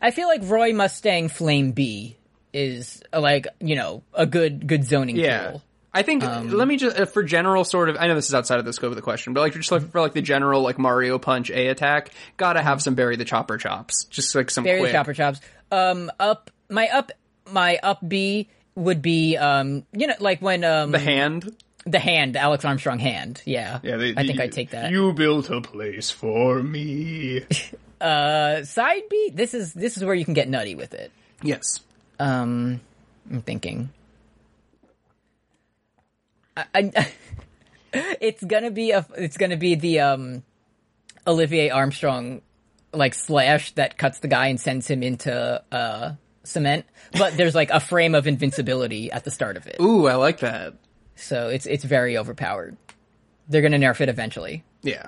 Speaker 3: I feel like Roy Mustang Flame B is like you know a good good zoning
Speaker 4: Yeah.
Speaker 3: tool.
Speaker 4: I think let me just uh, for general sort of I know this is outside of the scope of the question, but like just like for like the general like Mario Punch A attack, gotta have some Barry the Chopper chops, just like some
Speaker 3: Barry
Speaker 4: quick.
Speaker 3: the chopper chops. Um, up my up my up B would be um you know like when um
Speaker 4: The hand.
Speaker 3: the hand Alex Armstrong hand yeah
Speaker 2: Yeah, they,
Speaker 3: I think I'd take that.
Speaker 2: You built a place for me.
Speaker 3: Uh, side B this is this is where you can get nutty with it.
Speaker 4: Yes.
Speaker 3: Um, I'm thinking. I, I it's gonna be a it's gonna be the um Olivier Armstrong like slash that cuts the guy and sends him into uh cement, but there's like a frame of invincibility at the start of it,
Speaker 4: Ooh, I like that.
Speaker 3: so it's it's very overpowered. They're gonna nerf it eventually.
Speaker 4: Yeah.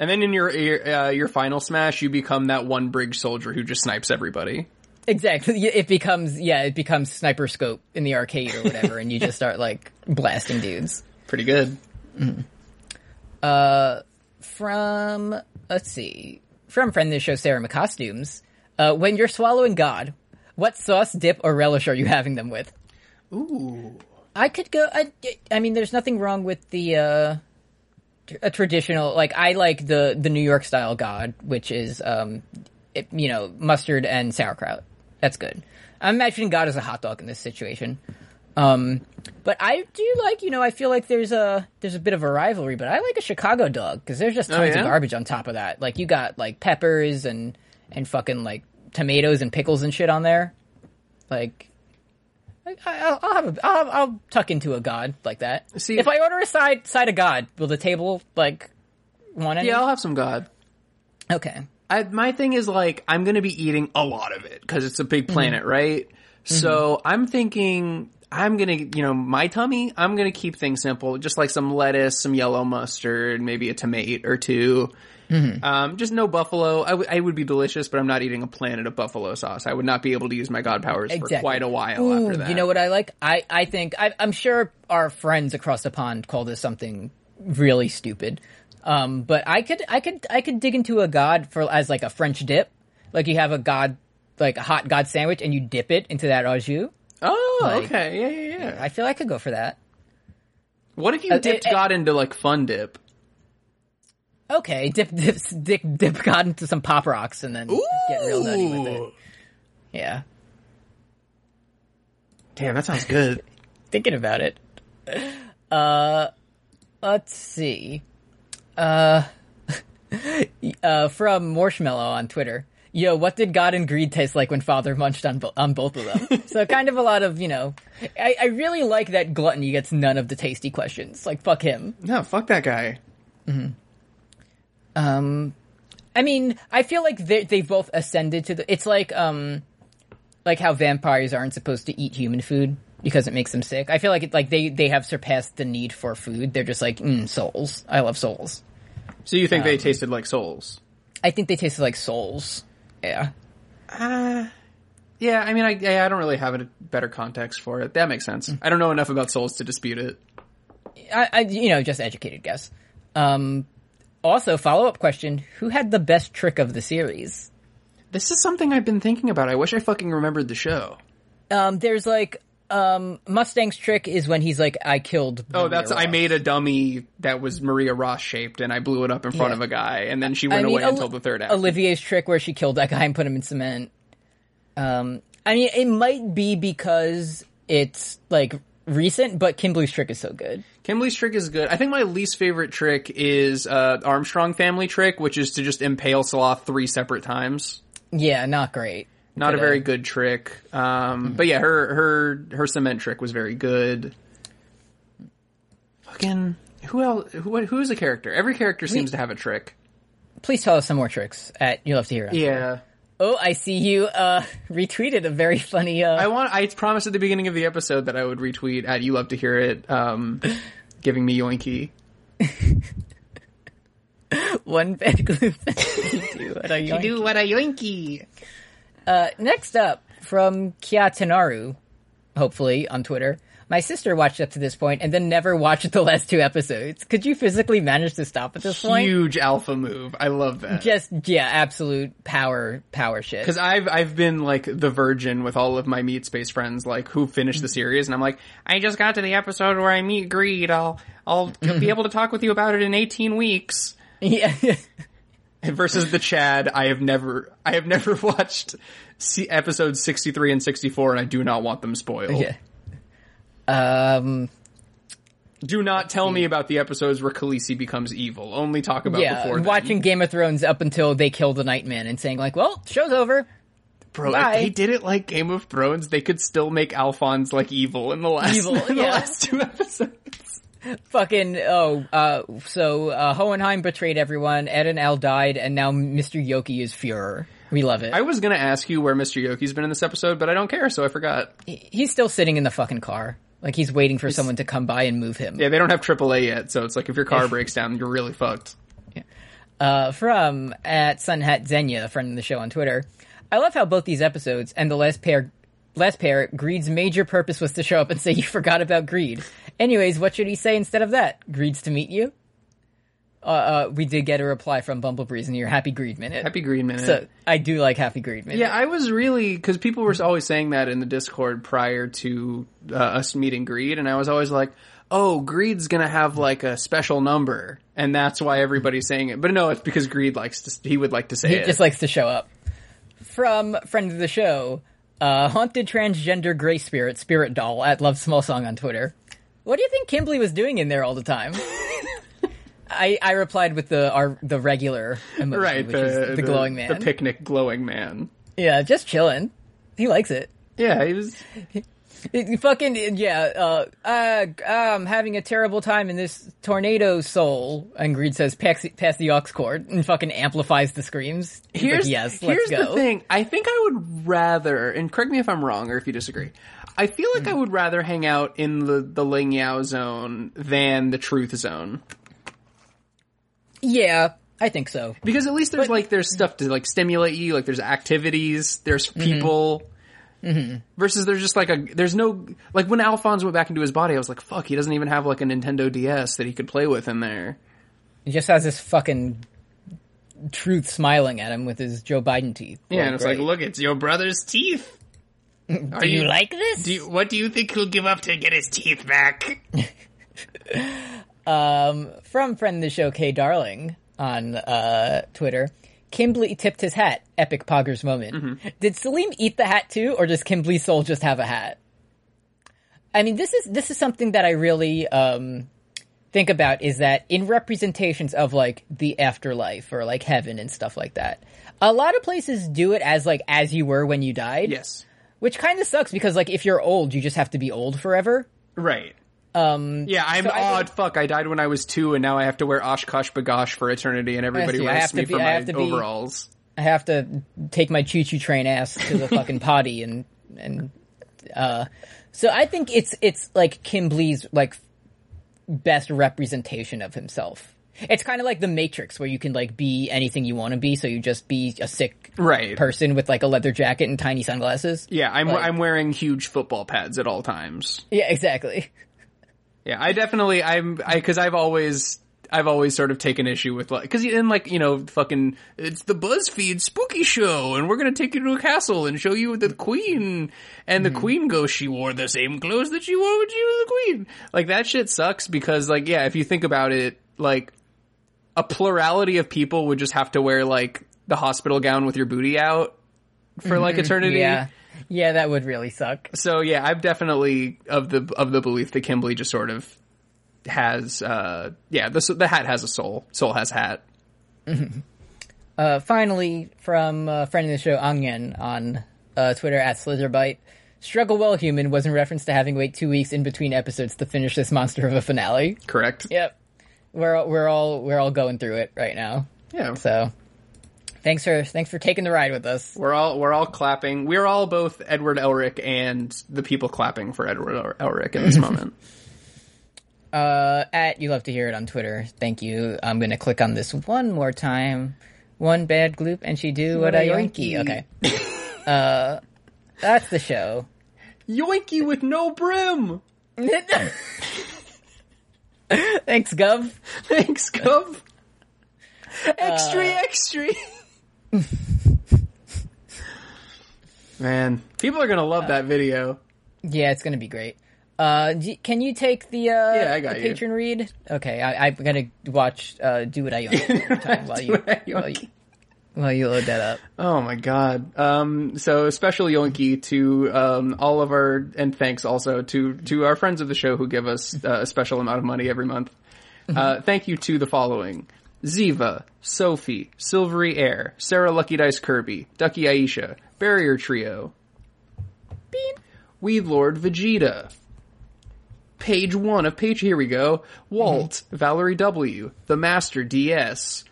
Speaker 4: And then in your uh, your final smash, you become that one bridge soldier who just snipes everybody.
Speaker 3: Exactly. It becomes yeah, it becomes sniper scope in the arcade or whatever, and you just start like blasting dudes.
Speaker 4: Pretty good.
Speaker 3: from let's see from friend of the show sarah mccostumes uh, when you're swallowing god what sauce dip or relish are you having them with
Speaker 4: Ooh.
Speaker 3: i could go i, I mean there's nothing wrong with the uh tr- a traditional like i like the the new york style god which is um it, you know mustard and sauerkraut that's good i'm imagining god as a hot dog in this situation um but I do like, you know, I feel like there's a there's a bit of a rivalry, but I like a Chicago dog because there's just tons
Speaker 4: yeah?
Speaker 3: of garbage on top of that. Like you got like peppers and and fucking like tomatoes and pickles and shit on there. Like, I, I'll, I'll have a I'll, I'll tuck into a god like that.
Speaker 4: See-
Speaker 3: if I order a side side of god, will the table like want any?
Speaker 4: Yeah, I'll have some god.
Speaker 3: Okay.
Speaker 4: I, my thing is like I'm gonna be eating a lot of it because it's a big planet, mm-hmm. right? Mm-hmm. So I'm thinking I'm gonna, you know, my tummy. I'm gonna keep things simple, just like some lettuce, some yellow mustard, maybe a tomato or 2 mm-hmm. Um, just no buffalo. I, w- I would be delicious, but I'm not eating a planet of buffalo sauce. I would not be able to use my god powers for quite a while
Speaker 3: Ooh,
Speaker 4: after that.
Speaker 3: You know what I like? I, I think I, I'm sure our friends across the pond call this something really stupid. Um, but I could I could I could dig into a god for as like a French dip. Like you have a god like a hot god sandwich and you dip it into that au jus.
Speaker 4: Oh,
Speaker 3: Like-
Speaker 4: okay, yeah, yeah, yeah.
Speaker 3: I feel I could go for that.
Speaker 4: What if you
Speaker 3: Uh,
Speaker 4: dipped
Speaker 3: uh,
Speaker 4: God into like fun dip?
Speaker 3: Okay, dip dip dip dip god into some pop rocks and then get real nutty with it. Yeah,
Speaker 4: Damn, that sounds good.
Speaker 3: thinking about it. Uh, let's see. Uh, uh, from Marshmallow on Twitter. Yo, what did God and Greed taste like when Father munched on bo- on both of them? so kind of a lot of you know. I, I really like that Gluttony gets none of the tasty questions. Like fuck him.
Speaker 4: no, fuck that guy.
Speaker 3: Um, I mean, I feel like they they've both ascended to the. It's like um, like how vampires aren't supposed to eat human food because it makes them sick. I feel like it like they they have surpassed the need for food. They're just like mm, souls. I love souls.
Speaker 4: So you think they tasted like souls?
Speaker 3: I think they tasted like souls. Yeah.
Speaker 4: Uh, Yeah, I mean, I, yeah, I don't really have a better context for it. That makes sense. I don't know enough about Souls to dispute it.
Speaker 3: I, I you know, just educated guess. Um, also, follow up question: Who had the best trick of the series?
Speaker 4: This is something I've been thinking about. I wish I fucking remembered the show.
Speaker 3: Um, there's like um, Mustang's trick is when he's like, "I killed."
Speaker 4: Oh,
Speaker 3: Maria
Speaker 4: that's I made a dummy that was Maria Ross shaped, and I blew it up in front
Speaker 3: Yeah.
Speaker 4: of a guy, and then she
Speaker 3: I
Speaker 4: went
Speaker 3: mean,
Speaker 4: away
Speaker 3: Oli-
Speaker 4: until the third act.
Speaker 3: Olivier's trick where she killed that guy and put him in cement. Um, I mean, it might be because it's like recent, but Kimblee's trick is so good.
Speaker 4: Kimblee's trick is good. I think my least favorite trick is uh, Armstrong family trick, which is to just impale Sloth three separate times.
Speaker 3: Yeah, not great.
Speaker 4: Not a
Speaker 3: uh,
Speaker 4: very good trick. Um, But yeah, her her her cement trick was very good. Fucking who else? Who who's a character? Every character seems to have a trick.
Speaker 3: Please tell us some more tricks. At you love to hear. It.
Speaker 4: Yeah.
Speaker 3: Oh, I see you uh, retweeted a very funny. Uh,
Speaker 4: I want. I promised at the beginning of the episode that I would retweet at you love to hear it, um, giving me yoinky.
Speaker 3: one bad glue do what you
Speaker 4: what a yoinky.
Speaker 3: Uh, next up from Kiatanaru, hopefully on Twitter. My sister watched up to this point and then never watched the last two episodes. Could you physically manage to stop at this point?
Speaker 4: Huge alpha move. I love that.
Speaker 3: Just yeah, absolute power power shit.
Speaker 4: Because I've I've been like the virgin with all of my meat space friends, like who finished the series, and I'm like, I just got to the episode where I meet Greed. I'll I'll be able to talk with you about it in 18 weeks.
Speaker 3: yeah,
Speaker 4: versus the Chad, I have never I have never watched see episodes 63 and 64, and I do not want them spoiled.
Speaker 3: yeah. Um,
Speaker 4: Do not tell me about the episodes where Khaleesi becomes evil. Only talk about
Speaker 3: yeah,
Speaker 4: before then.
Speaker 3: watching Game of Thrones up until they kill the Nightman and saying like, "Well, show's over."
Speaker 4: Bro,
Speaker 3: Bye.
Speaker 4: if they did it like Game of Thrones, they could still make Alphonse like evil in the last
Speaker 3: Evil,
Speaker 4: in the last two episodes.
Speaker 3: Fucking oh, uh, so uh, Hohenheim betrayed everyone. Ed and Al died, and now Mr. Yoki is Fuhrer. We love it.
Speaker 4: I was gonna ask you where Mr. Yoki's been in this episode, but I don't care, so I forgot.
Speaker 3: He's still sitting in the fucking car. Like he's waiting for someone to come by and move him.
Speaker 4: Yeah, they don't have AAA yet, so it's like if your car breaks down, you're really fucked.
Speaker 3: Uh, from at Sunhat Zenya, a friend of the show on Twitter. I love how both these episodes and the last pair, last pair, Greed's major purpose was to show up and say you forgot about Greed. Anyways, what should he say instead of that? Greed's to meet you. Uh, uh, we did get a reply from Bumblebreeze in your Happy Greed minute.
Speaker 4: Happy Green Minute.
Speaker 3: So I do like Happy Greed minute.
Speaker 4: yeah, I was really because people were always saying that in the Discord prior to uh, us meeting Greed, and I was always like, "Oh, Greed's gonna have like a special number," and that's why everybody's saying it. But no, it's because Greed likes to. He would like to say
Speaker 3: He
Speaker 4: it.
Speaker 3: just likes to show up. From friend of the show, uh, haunted transgender gray spirit, spirit doll at Love Small Song on Twitter. What do you think Kimblee was doing in there all the time? I, I replied with the our the regular emoji,
Speaker 4: right,
Speaker 3: which
Speaker 4: the,
Speaker 3: is the, glowing man.
Speaker 4: the picnic glowing man.
Speaker 3: yeah, just chilling. He likes it.
Speaker 4: Yeah, he was.
Speaker 3: He fucking yeah. Uh, uh, I'm having a terrible time in this tornado soul. And Greed says, "Pass, pass the aux cord," and fucking amplifies the screams. He's like,
Speaker 4: Here's
Speaker 3: yes.
Speaker 4: here's
Speaker 3: let's go.
Speaker 4: the thing. I think I would rather, and correct me if I'm wrong or if you disagree. I feel like I
Speaker 3: Hmm.
Speaker 4: would rather hang out in the the Ling Yao zone than the Truth zone
Speaker 3: Yeah, I think so.
Speaker 4: because at least there's like there's stuff to like stimulate you. Like there's activities, there's
Speaker 3: Mm-hmm.
Speaker 4: People. Versus there's just like a there's no like when Alphonse went back into his body, I was like, fuck, he doesn't even have like a Nintendo DS that he could play with in there.
Speaker 3: He just has this fucking truth smiling at him with his Joe Biden teeth.
Speaker 4: Yeah, and it's like, look, it's your brother's teeth. Are
Speaker 3: do you like this?
Speaker 4: Do you, what do you think he'll give up to get his teeth back?
Speaker 3: From friend of the show, Kay Darling on uh, Twitter. Kimblee tipped his hat. Epic poggers moment.
Speaker 4: Mm-hmm.
Speaker 3: Did Selim eat the hat too, or does Kimblee's soul just have a hat? I mean, this is this is something that I really um, think about. Is that in representations of like the afterlife or like heaven and stuff like that? A lot of places do it as like as you were when you died.
Speaker 4: Yes.
Speaker 3: Which kind of sucks because like if you're old, you just have to be old forever.
Speaker 4: Right. Um, yeah, I'm
Speaker 3: so
Speaker 4: odd. Fuck, I died when I was two, and now I have to wear OshKosh B'gosh for eternity, and everybody
Speaker 3: to
Speaker 4: me
Speaker 3: be-
Speaker 4: for my
Speaker 3: to be-
Speaker 4: overalls.
Speaker 3: I have to take my choo choo train ass to the fucking potty and and uh so I think it's it's like Kimblee's like best representation of himself. It's kind of like the Matrix, where you can like be anything you want to be. So you just be a sick
Speaker 4: Right.
Speaker 3: person with like a leather jacket and tiny sunglasses.
Speaker 4: Yeah, I'm
Speaker 3: Like-
Speaker 4: I'm wearing huge football pads at all times.
Speaker 3: Yeah, exactly.
Speaker 4: Yeah, I definitely I'm I because I've always I've always sort of taken issue with like because in like you know fucking it's the BuzzFeed spooky show and we're gonna take you to a castle and show you the queen and the mm-hmm. queen goes she wore the same clothes that she wore when she was the queen. Like that shit sucks because like yeah if you think about it like a plurality of people would just have to wear like the hospital gown with your booty out for like mm-hmm. eternity.
Speaker 3: Yeah, yeah, that would really suck.
Speaker 4: so yeah, I'm definitely of the of the belief that Kimblee just sort of has uh yeah the the hat has a soul. Soul has hat.
Speaker 3: Uh, finally, from a friend of the show Angyen on uh, Twitter at Slitherbite, "Struggle well, human" was in reference to having to wait two weeks in between episodes to finish this monster of a finale.
Speaker 4: correct.
Speaker 3: Yep, we're we're all we're all going through it right now.
Speaker 4: yeah.
Speaker 3: So, thanks for thanks for taking the ride with us.
Speaker 4: we're all we're all clapping we're all both Edward Elric and the people clapping for Edward Elric in this moment
Speaker 3: Uh, at you love to hear it on Twitter. Thank you. I'm gonna click on this one more time. One bad gloop, and she do what,
Speaker 4: What
Speaker 3: a yoinky.
Speaker 4: yoinky.
Speaker 3: Okay. uh, that's the show.
Speaker 4: yoinky with no brim
Speaker 3: Thanks, Gov.
Speaker 4: thanks Gov extra extra man people are gonna love that video
Speaker 3: Yeah, it's gonna be great. Uh, can you take the uh,
Speaker 4: Yeah, I got
Speaker 3: the
Speaker 4: you.
Speaker 3: patron read? Okay, I, I'm gonna watch uh, do what I time while you while you, while you load that up.
Speaker 4: Oh my god. Um, so special yoinky to, um, all of our, and thanks also to, to our friends of the show who give us uh, a special amount of money every month. Uh, thank you to the following. Ziva, Sophie, Silvery Air, Sarah Lucky Dice Kirby, Ducky Aisha, Barrier Trio, Bean, Weed Lord Vegeta, Page 1 of Page, here we go, Walt, Valerie W, The Master DS,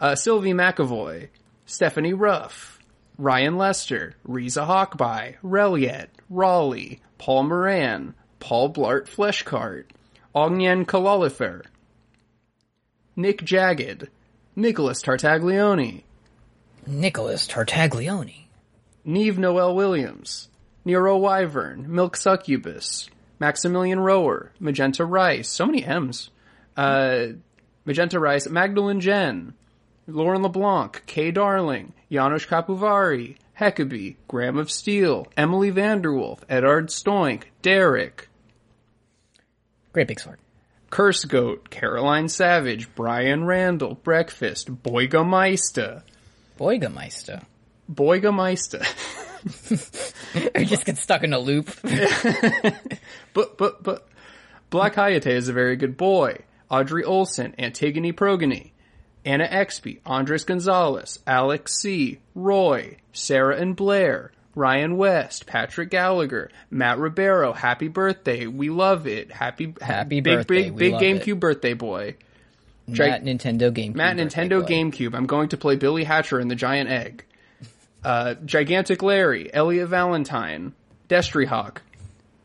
Speaker 4: uh, Sylvie McAvoy, Stephanie Ruff, Ryan Lester, Riza Hawkby, Reliet, Raleigh, Paul Moran, Paul Blart Fleshcart, Ognian Kalalifer, Nick Jagged, Nicholas Tartaglione,
Speaker 3: Nicholas Tartaglione.
Speaker 4: Neve Noel Williams, Nero Wyvern, Milk Succubus, Maximilian Rower, Magenta Rice, so many M's. Uh, Magenta Rice, Magdalene Jen, Lauren LeBlanc, Kay Darling, Janusz Kapuvari, Heckabee, Graham of Steel, Emily Vanderwolf, Edard Stoink, Derek,
Speaker 3: Great big sword.
Speaker 4: Curse Goat, Caroline Savage, Brian Randall, Breakfast, Boigameister,
Speaker 3: Boigameister.
Speaker 4: Boigameister.
Speaker 3: I just get stuck in a loop.
Speaker 4: But, but, but, Black Hayate is a very good boy. Audrey Olson, Antigone Progony, Anna Exby, Andres Gonzalez, Alex C., Roy, Sarah and Blair, Ryan West, Patrick Gallagher, Matt Ribeiro, happy birthday, we love it, happy,
Speaker 3: Happy
Speaker 4: big,
Speaker 3: birthday,
Speaker 4: big, big GameCube
Speaker 3: it.
Speaker 4: birthday boy.
Speaker 3: Matt Nintendo GameCube.
Speaker 4: Matt Nintendo
Speaker 3: boy.
Speaker 4: GameCube. I'm going to play Billy Hatcher and the Giant Egg. Uh, Gigantic Larry, Elliot Valentine, Destry Hawk,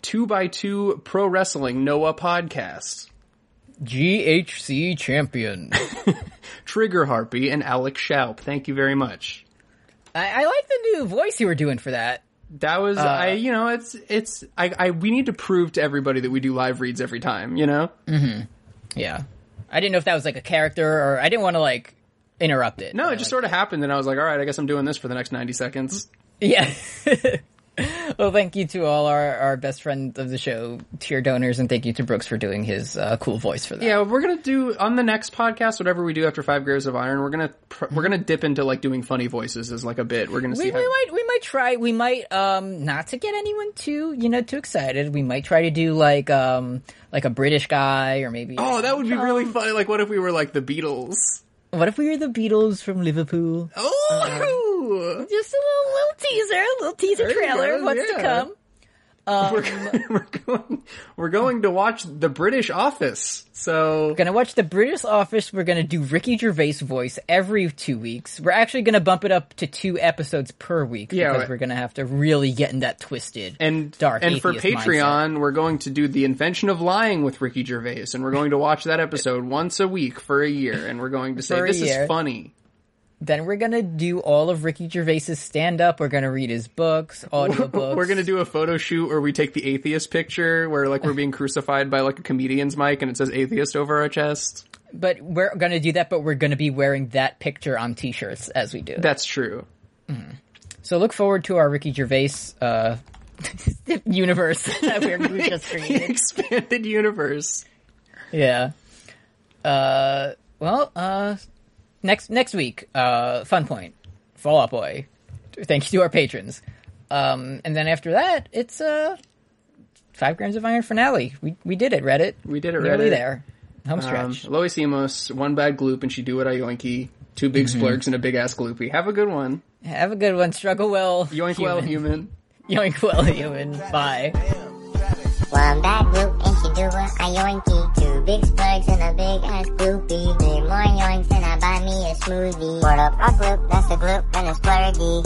Speaker 4: 2x2 Pro Wrestling Noah Podcast,
Speaker 3: GHC champion.
Speaker 4: Trigger Harpy, and Alex Schaup. Thank you very much.
Speaker 3: I, I like the new voice you were doing for that.
Speaker 4: That was, uh, I, you know, it's, it's, I, I, we need to prove to everybody that we do live reads every time, you know? Mm-hmm.
Speaker 3: Yeah. I didn't know if that was like a character or I didn't want to like interrupt it.
Speaker 4: No, it just sort of happened, and I was like, all right, I guess I'm doing this for the next 90 seconds.
Speaker 3: Yeah. well, thank you to all our, our best friends of the show, tier donors, and thank you to Brooks for doing his uh, cool voice for that.
Speaker 4: Yeah, we're gonna do on the next podcast, whatever we do after Five Graves of Iron. We're gonna pr- we're gonna dip into like doing funny voices as like a bit. We're gonna
Speaker 3: We,
Speaker 4: see.
Speaker 3: we
Speaker 4: how,
Speaker 3: might we might try we might um not to get anyone too you know too excited we might try to do like um like a British guy or maybe
Speaker 4: oh, that would be really funny. Like, what if we were like the Beatles?
Speaker 3: What if we were the Beatles from Liverpool?
Speaker 4: Oh, um,
Speaker 3: just a little little teaser a little teaser
Speaker 4: There
Speaker 3: trailer
Speaker 4: go,
Speaker 3: of what's to
Speaker 4: yeah.
Speaker 3: Come
Speaker 4: we're, um, we're going we're going to watch The British Office. So
Speaker 3: We're gonna watch the British Office. We're gonna do Ricky Gervais voice every two weeks. We're actually gonna bump it up to two episodes per week
Speaker 4: Yeah,
Speaker 3: because
Speaker 4: right.
Speaker 3: we're gonna have to really get in that twisted
Speaker 4: and
Speaker 3: dark.
Speaker 4: and for Patreon, we're going to do the invention of lying with Ricky Gervais, and we're going to watch that episode once a week for a year, and we're going to say this
Speaker 3: year.
Speaker 4: is funny.
Speaker 3: Then we're gonna do all of Ricky Gervais's stand up. We're gonna read his books, audiobooks.
Speaker 4: We're gonna do a photo shoot where we take the atheist picture, where like we're being crucified by like a comedian's mic, and it says atheist over our chest.
Speaker 3: but we're gonna do that. But we're gonna be wearing that picture on T-shirts as we do. it.
Speaker 4: That's true.
Speaker 3: So look forward to our Ricky Gervais uh, universe that we're, we just created.
Speaker 4: Expanded universe.
Speaker 3: Yeah. Uh, well, uh, next next week, uh, Fun Point, Fall Out Boy. Thank you to our patrons. Um, and then after that, it's uh, Five Grams of Iron finale. We we did it, Reddit.
Speaker 4: We did it,
Speaker 3: Nearly
Speaker 4: Reddit.
Speaker 3: there. Home
Speaker 4: Um. Lois Emos, one bad gloop, and she do what I yoinky. Two big
Speaker 3: Mm-hmm.
Speaker 4: splurgs and a big ass gloopy. Have a good one.
Speaker 3: Have a good one. Struggle well.
Speaker 4: Yoink well, human.
Speaker 3: Yoink well, human. Bye.
Speaker 6: One bad group do I yoinky. Two big splurgs and a big ass gloopy. Three more yoinks and I buy me a smoothie. What up, a gloop? That's a gloop and a splurgy.